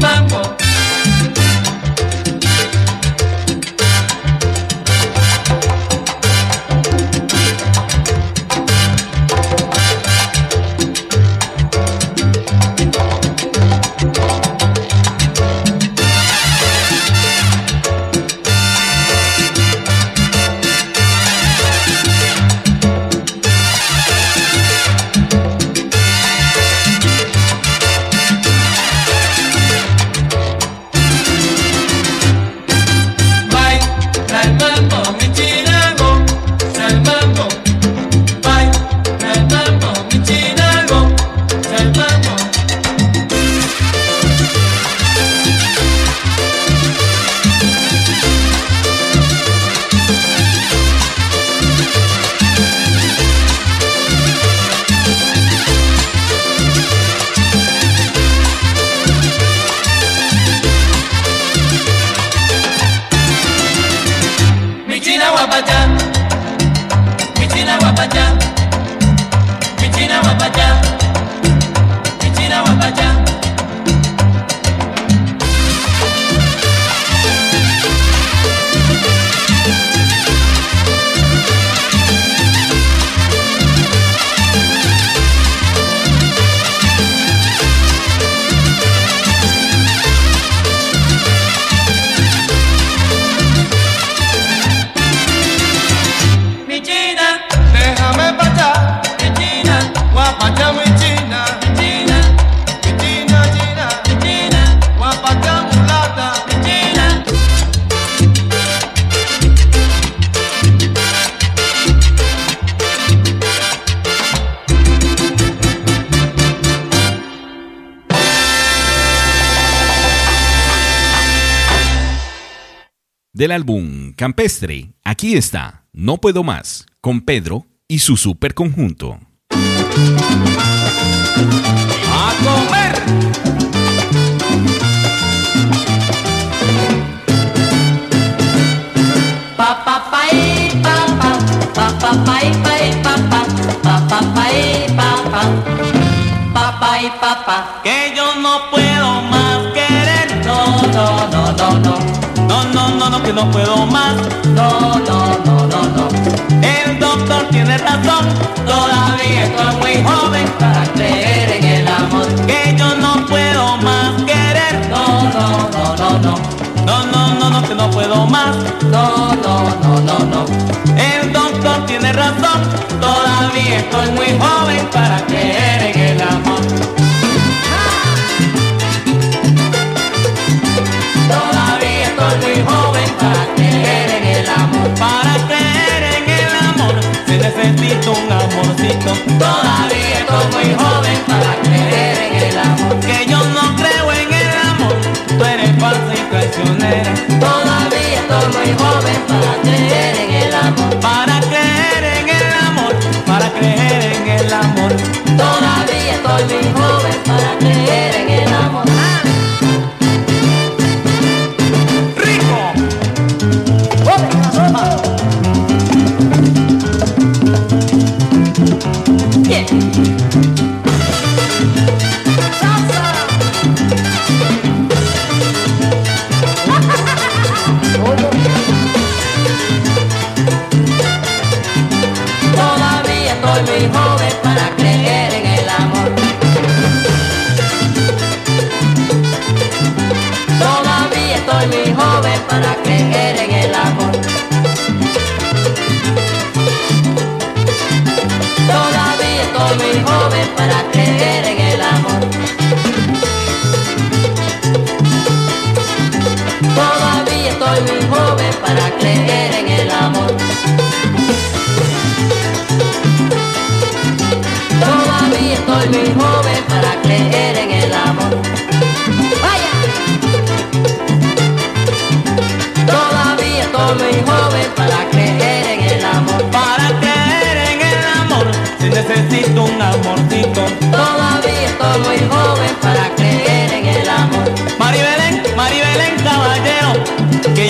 aquí está No Puedo Más, con Pedro y su super conjunto. a comer. Pa pa pa pa pa pa pa pa e, pa pa pa pa pa pa pa pa pa pa pa pa Que yo no puedo que no puedo más. no no no no no El doctor tiene razón. todavía estoy muy joven para creer en el amor Que yo no puedo más querer. no no no no no No, no, no, no, que no puedo más. no no no no no El doctor tiene razón. todavía estoy muy joven para creer en el amor todavía estoy muy joven para creer en el amor Para creer en el amor se necesita un amorcito. Todavía estoy muy joven para creer en el amor. Que yo no creo en el amor. Tú eres falsa y traicionera. Todavía estoy muy joven para creer en el amor. Para creer en el amor. Para creer en el amor. Todavía estoy muy joven para creer en el amor.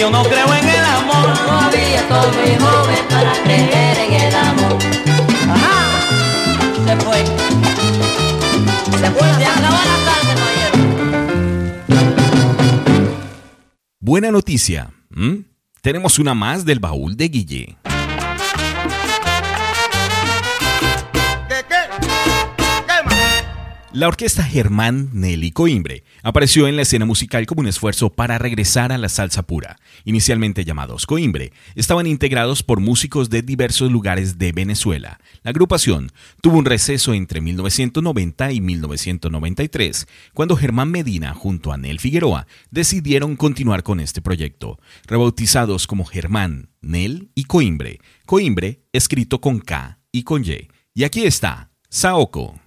yo no creo en el amor. Todavía estoy muy joven para creer en el amor. Ajá, se fue. Se fue, se acabó la tarde, caballero. Buena noticia. ¿Mm? Tenemos una más del baúl de Guille. La orquesta Germán Nelly Coimbre apareció en la escena musical como un esfuerzo para regresar a la salsa pura. Inicialmente llamados Coimbre, estaban integrados por músicos de diversos lugares de Venezuela. La agrupación tuvo un receso entre 1990 y 1993, cuando Germán Medina junto a Nel Figueroa decidieron continuar con este proyecto, rebautizados como Germán, Nel y Coimbre. Coimbre escrito con K y con Y. Y aquí está, Saoko.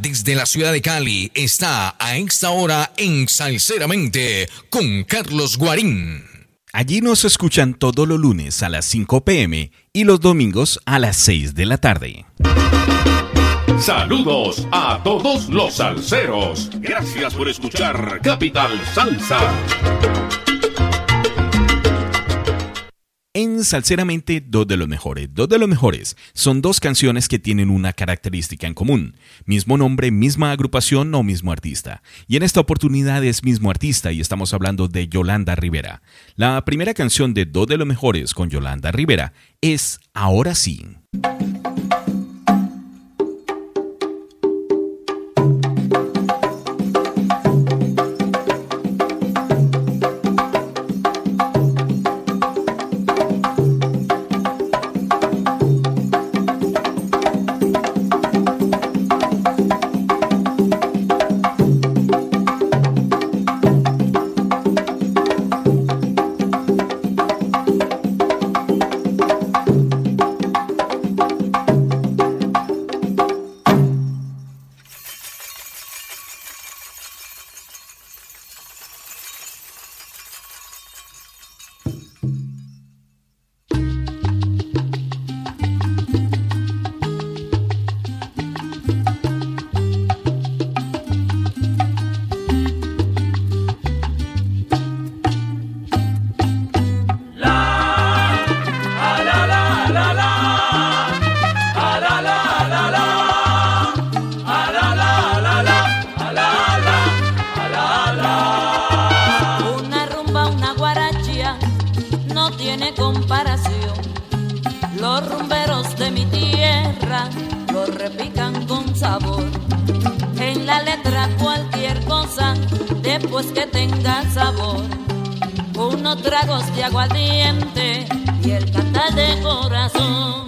Desde la ciudad de Cali está a esta hora en Salceramente con Carlos Guarín. Allí nos escuchan todos los lunes a las 5 pm y los domingos a las 6 de la tarde. Saludos a todos los salseros. Gracias por escuchar Capital Salsa. En Salceramente dos de los mejores. Dos de los mejores son dos canciones que tienen una característica en común. Mismo nombre, misma agrupación o mismo artista. Y en esta oportunidad es mismo artista y estamos hablando de Yolanda Rivera. La primera canción de dos de los mejores con Yolanda Rivera es Ahora sí. objetivo es que tenga sabor. Unos tragos de aguardiente y el cantar de corazón.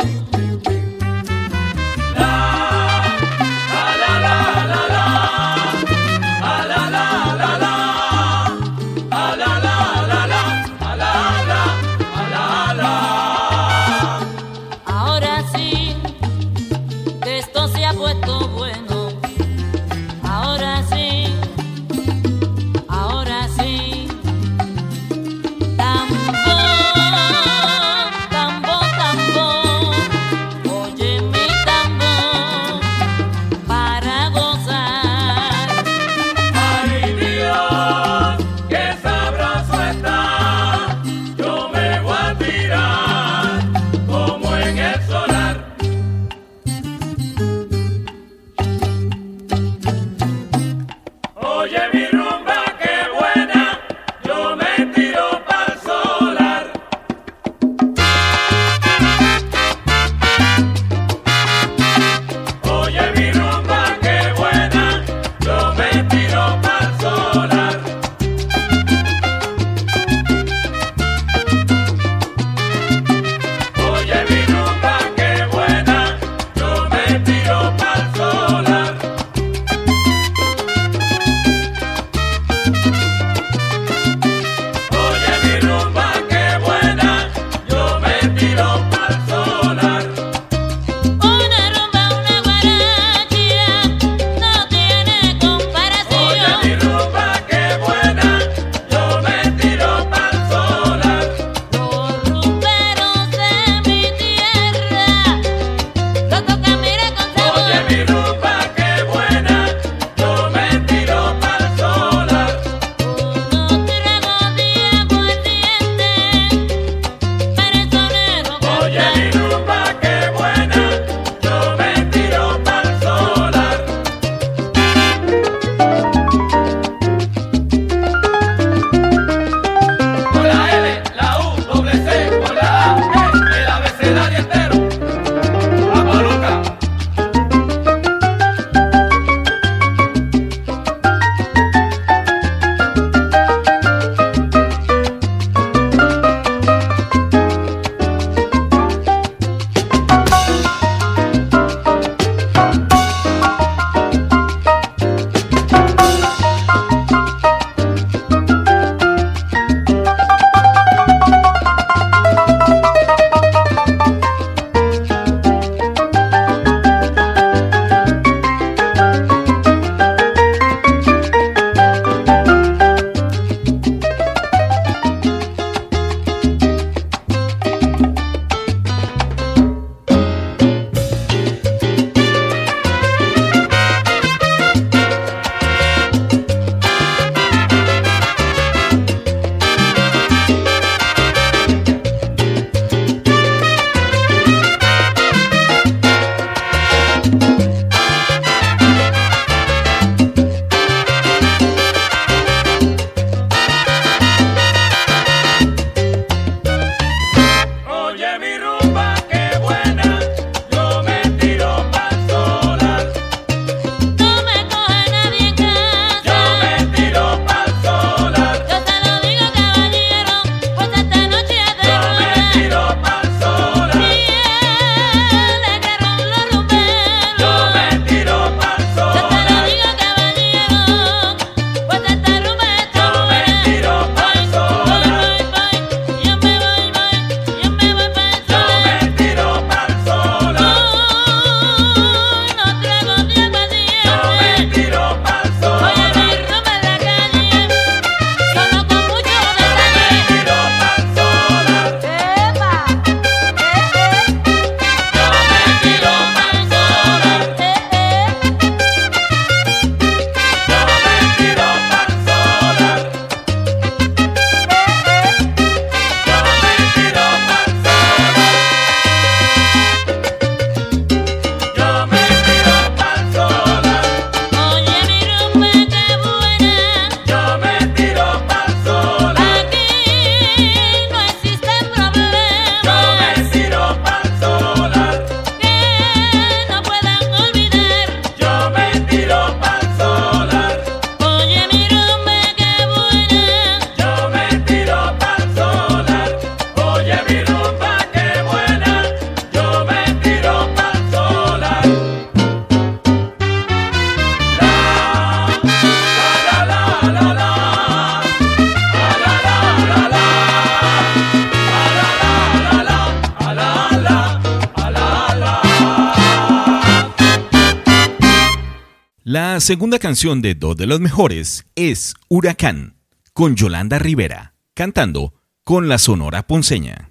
Segunda canción de dos de los mejores es Huracán, con Yolanda Rivera, cantando con la Sonora Ponceña.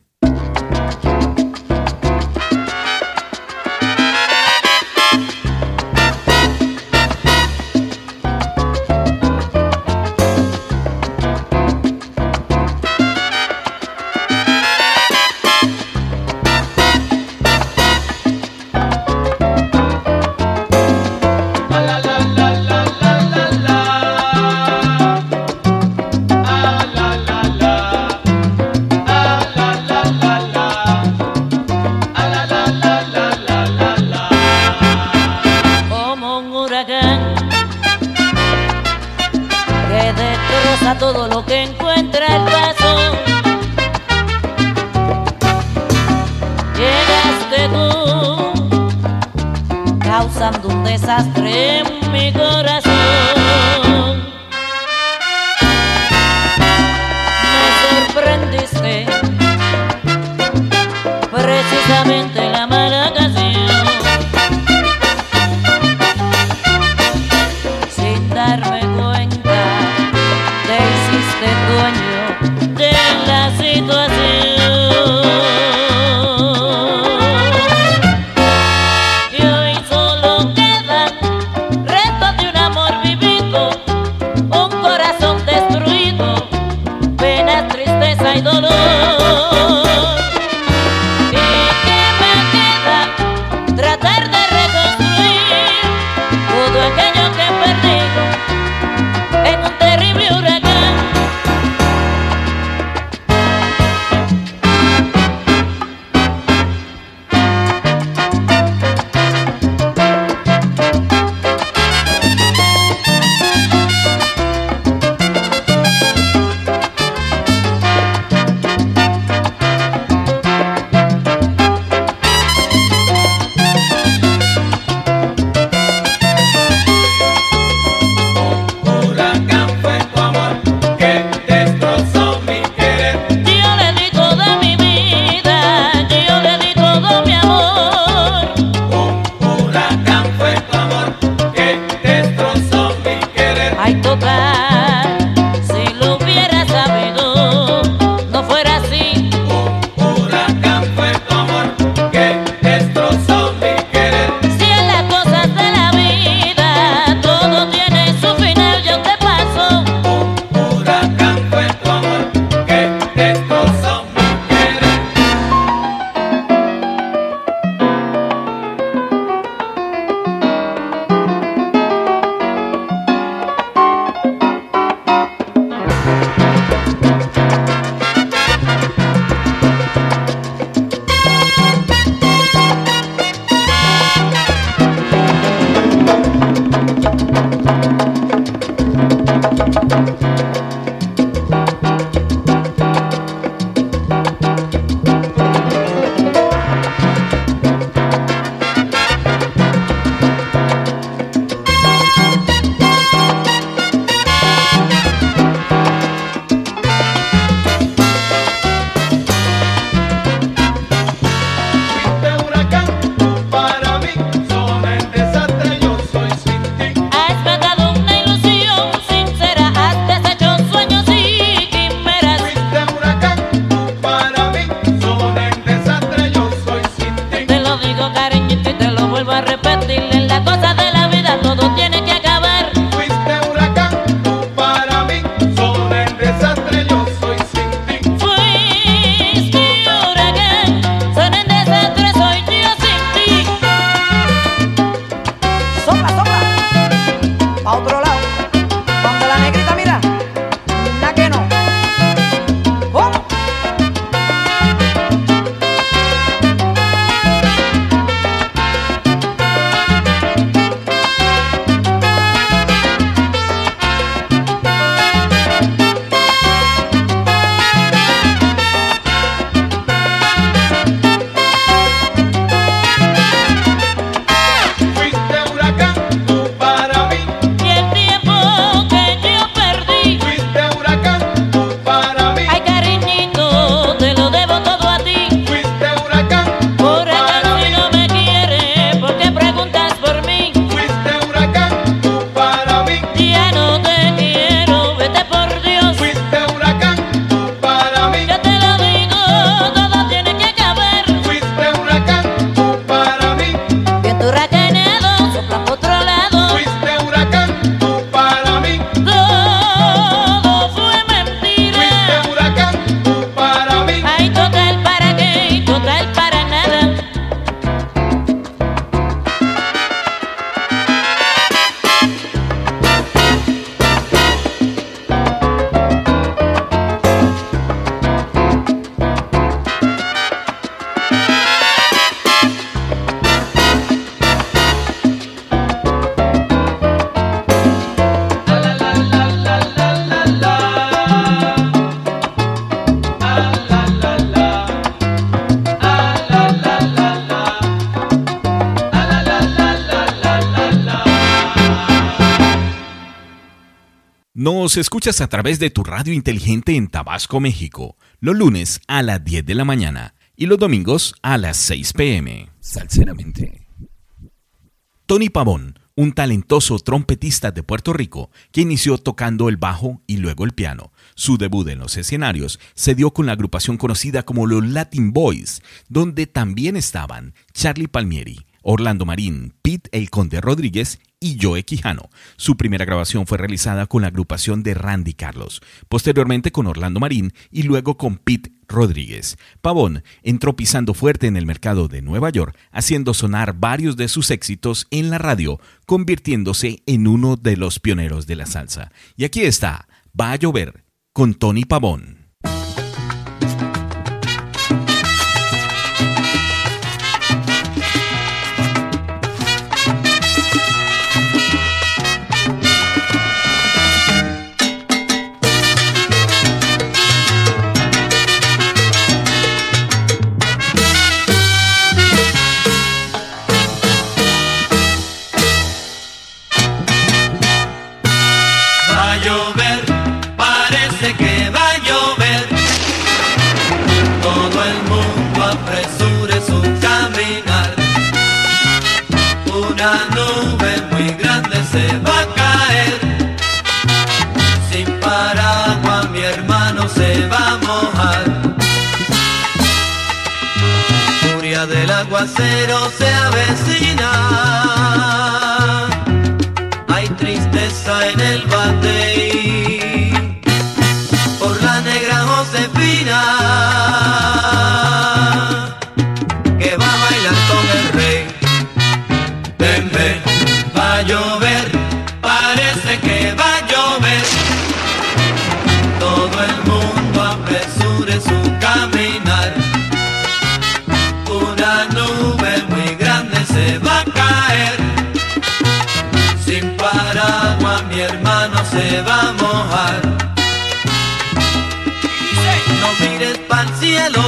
Nos escuchas a través de tu radio inteligente en Tabasco, México, los lunes a las 10 de la mañana y los domingos a las 6 pm. Salceramente. Tony Pavón, un talentoso trompetista de Puerto Rico que inició tocando el bajo y luego el piano. Su debut en los escenarios se dio con la agrupación conocida como los Latin Boys, donde también estaban Charlie Palmieri, Orlando Marín, Pete El Conde Rodríguez y Joe Quijano. Su primera grabación fue realizada con la agrupación de Randy Carlos, posteriormente con Orlando Marín y luego con Pete Rodríguez. Pavón entró pisando fuerte en el mercado de Nueva York, haciendo sonar varios de sus éxitos en la radio, convirtiéndose en uno de los pioneros de la salsa. Y aquí está, Va a llover, con Tony Pavón. Aguacero se se va a mojar. No mires para el cielo,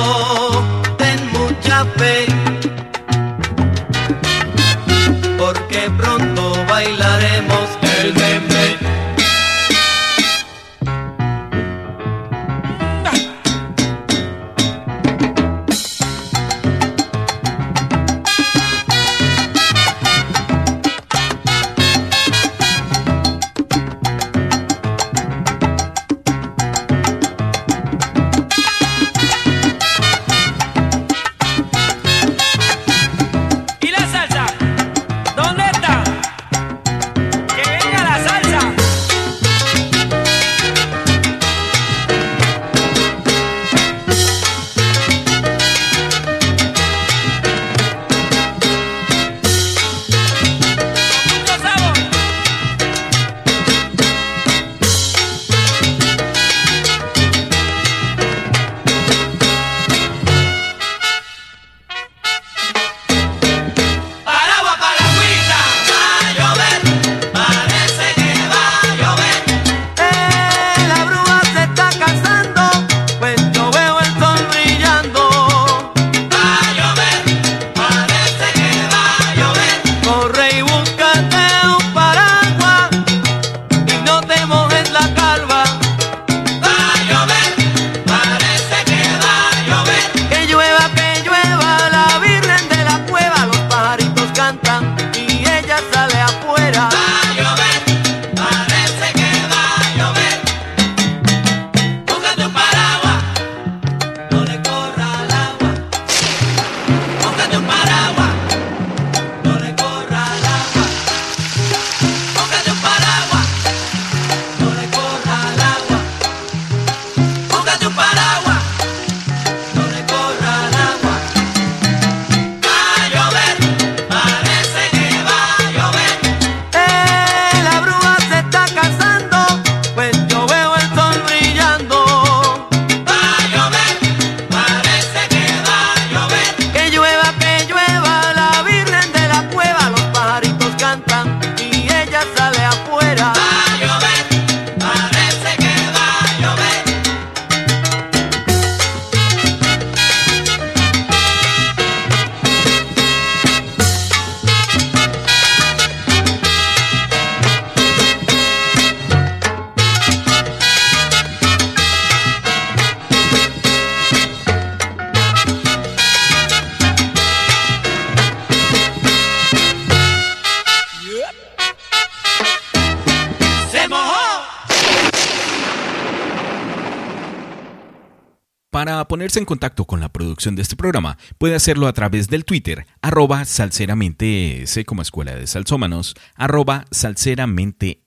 en contacto con la producción de este programa, puede hacerlo a través del Twitter, arroba salseramente como escuela de salsómanos, arroba salseramente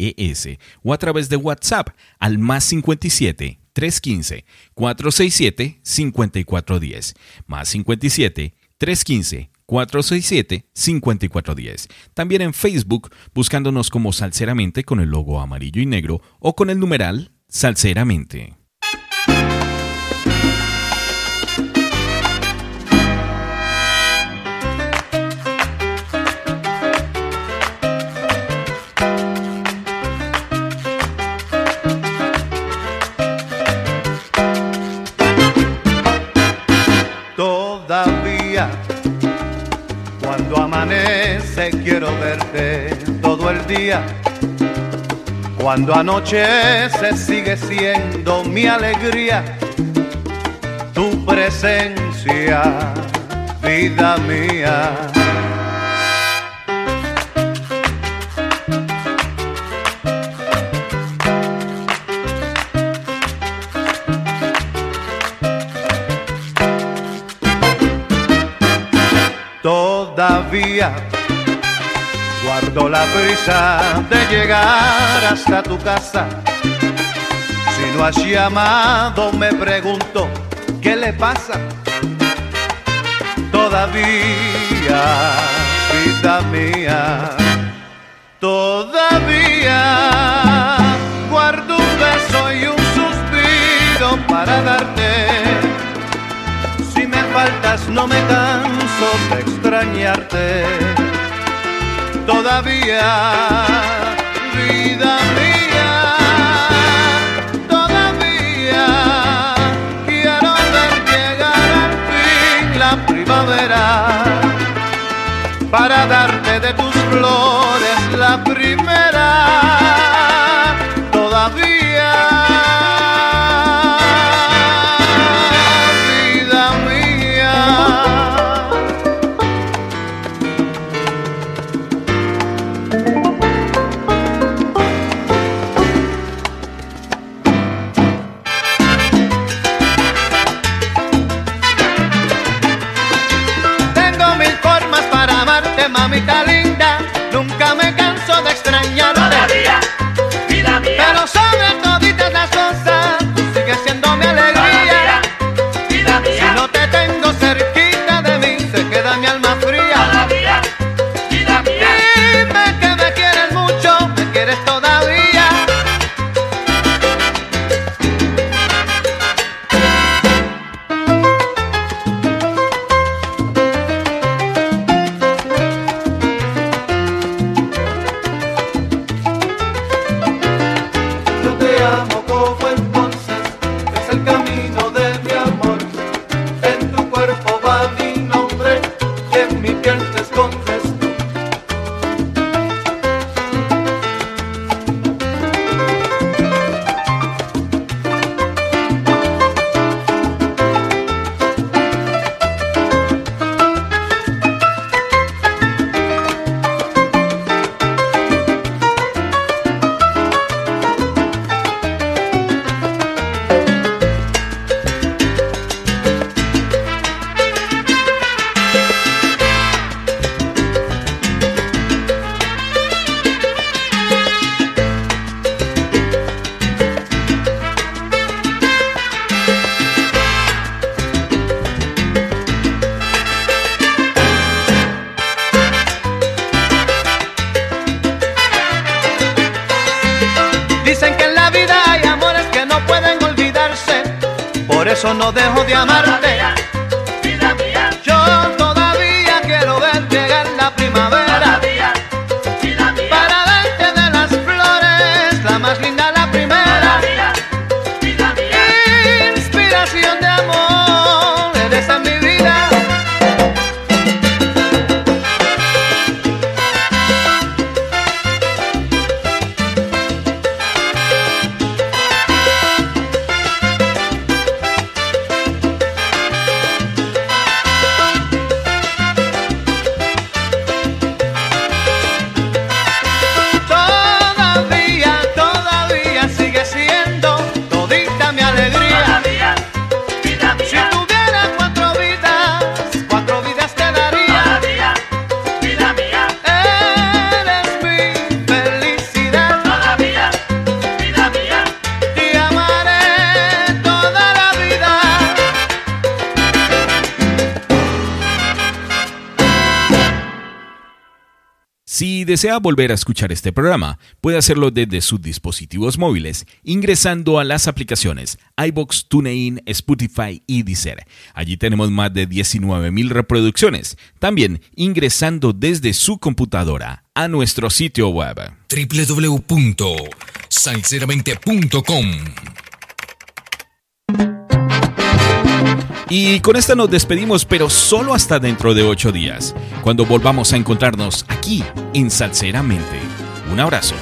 o a través de WhatsApp al más 57 315 467 5410, más 57 315 467-5410. También en Facebook, buscándonos como Salceramente con el logo amarillo y negro o con el numeral Salceramente. Verte todo el día. Cuando anochece sigue siendo mi alegría tu presencia, vida mía. Todavía Guardo la prisa de llegar hasta tu casa. Si no has llamado, me pregunto, ¿qué le pasa? Todavía, vida mía, todavía guardo un beso y un suspiro para darte. Si me faltas, no me canso de extrañarte todavía, vida mía, todavía quiero ver llegar al fin la primavera para darte de tus flores la primera, todavía. Desea volver a escuchar este programa, puede hacerlo desde sus dispositivos móviles ingresando a las aplicaciones iBox, TuneIn, Spotify y Deezer. Allí tenemos más de 19.000 reproducciones. También ingresando desde su computadora a nuestro sitio web www.salseramente.com Y con esta nos despedimos, pero solo hasta dentro de ocho días, cuando volvamos a encontrarnos aquí en Salseramente. Un abrazo.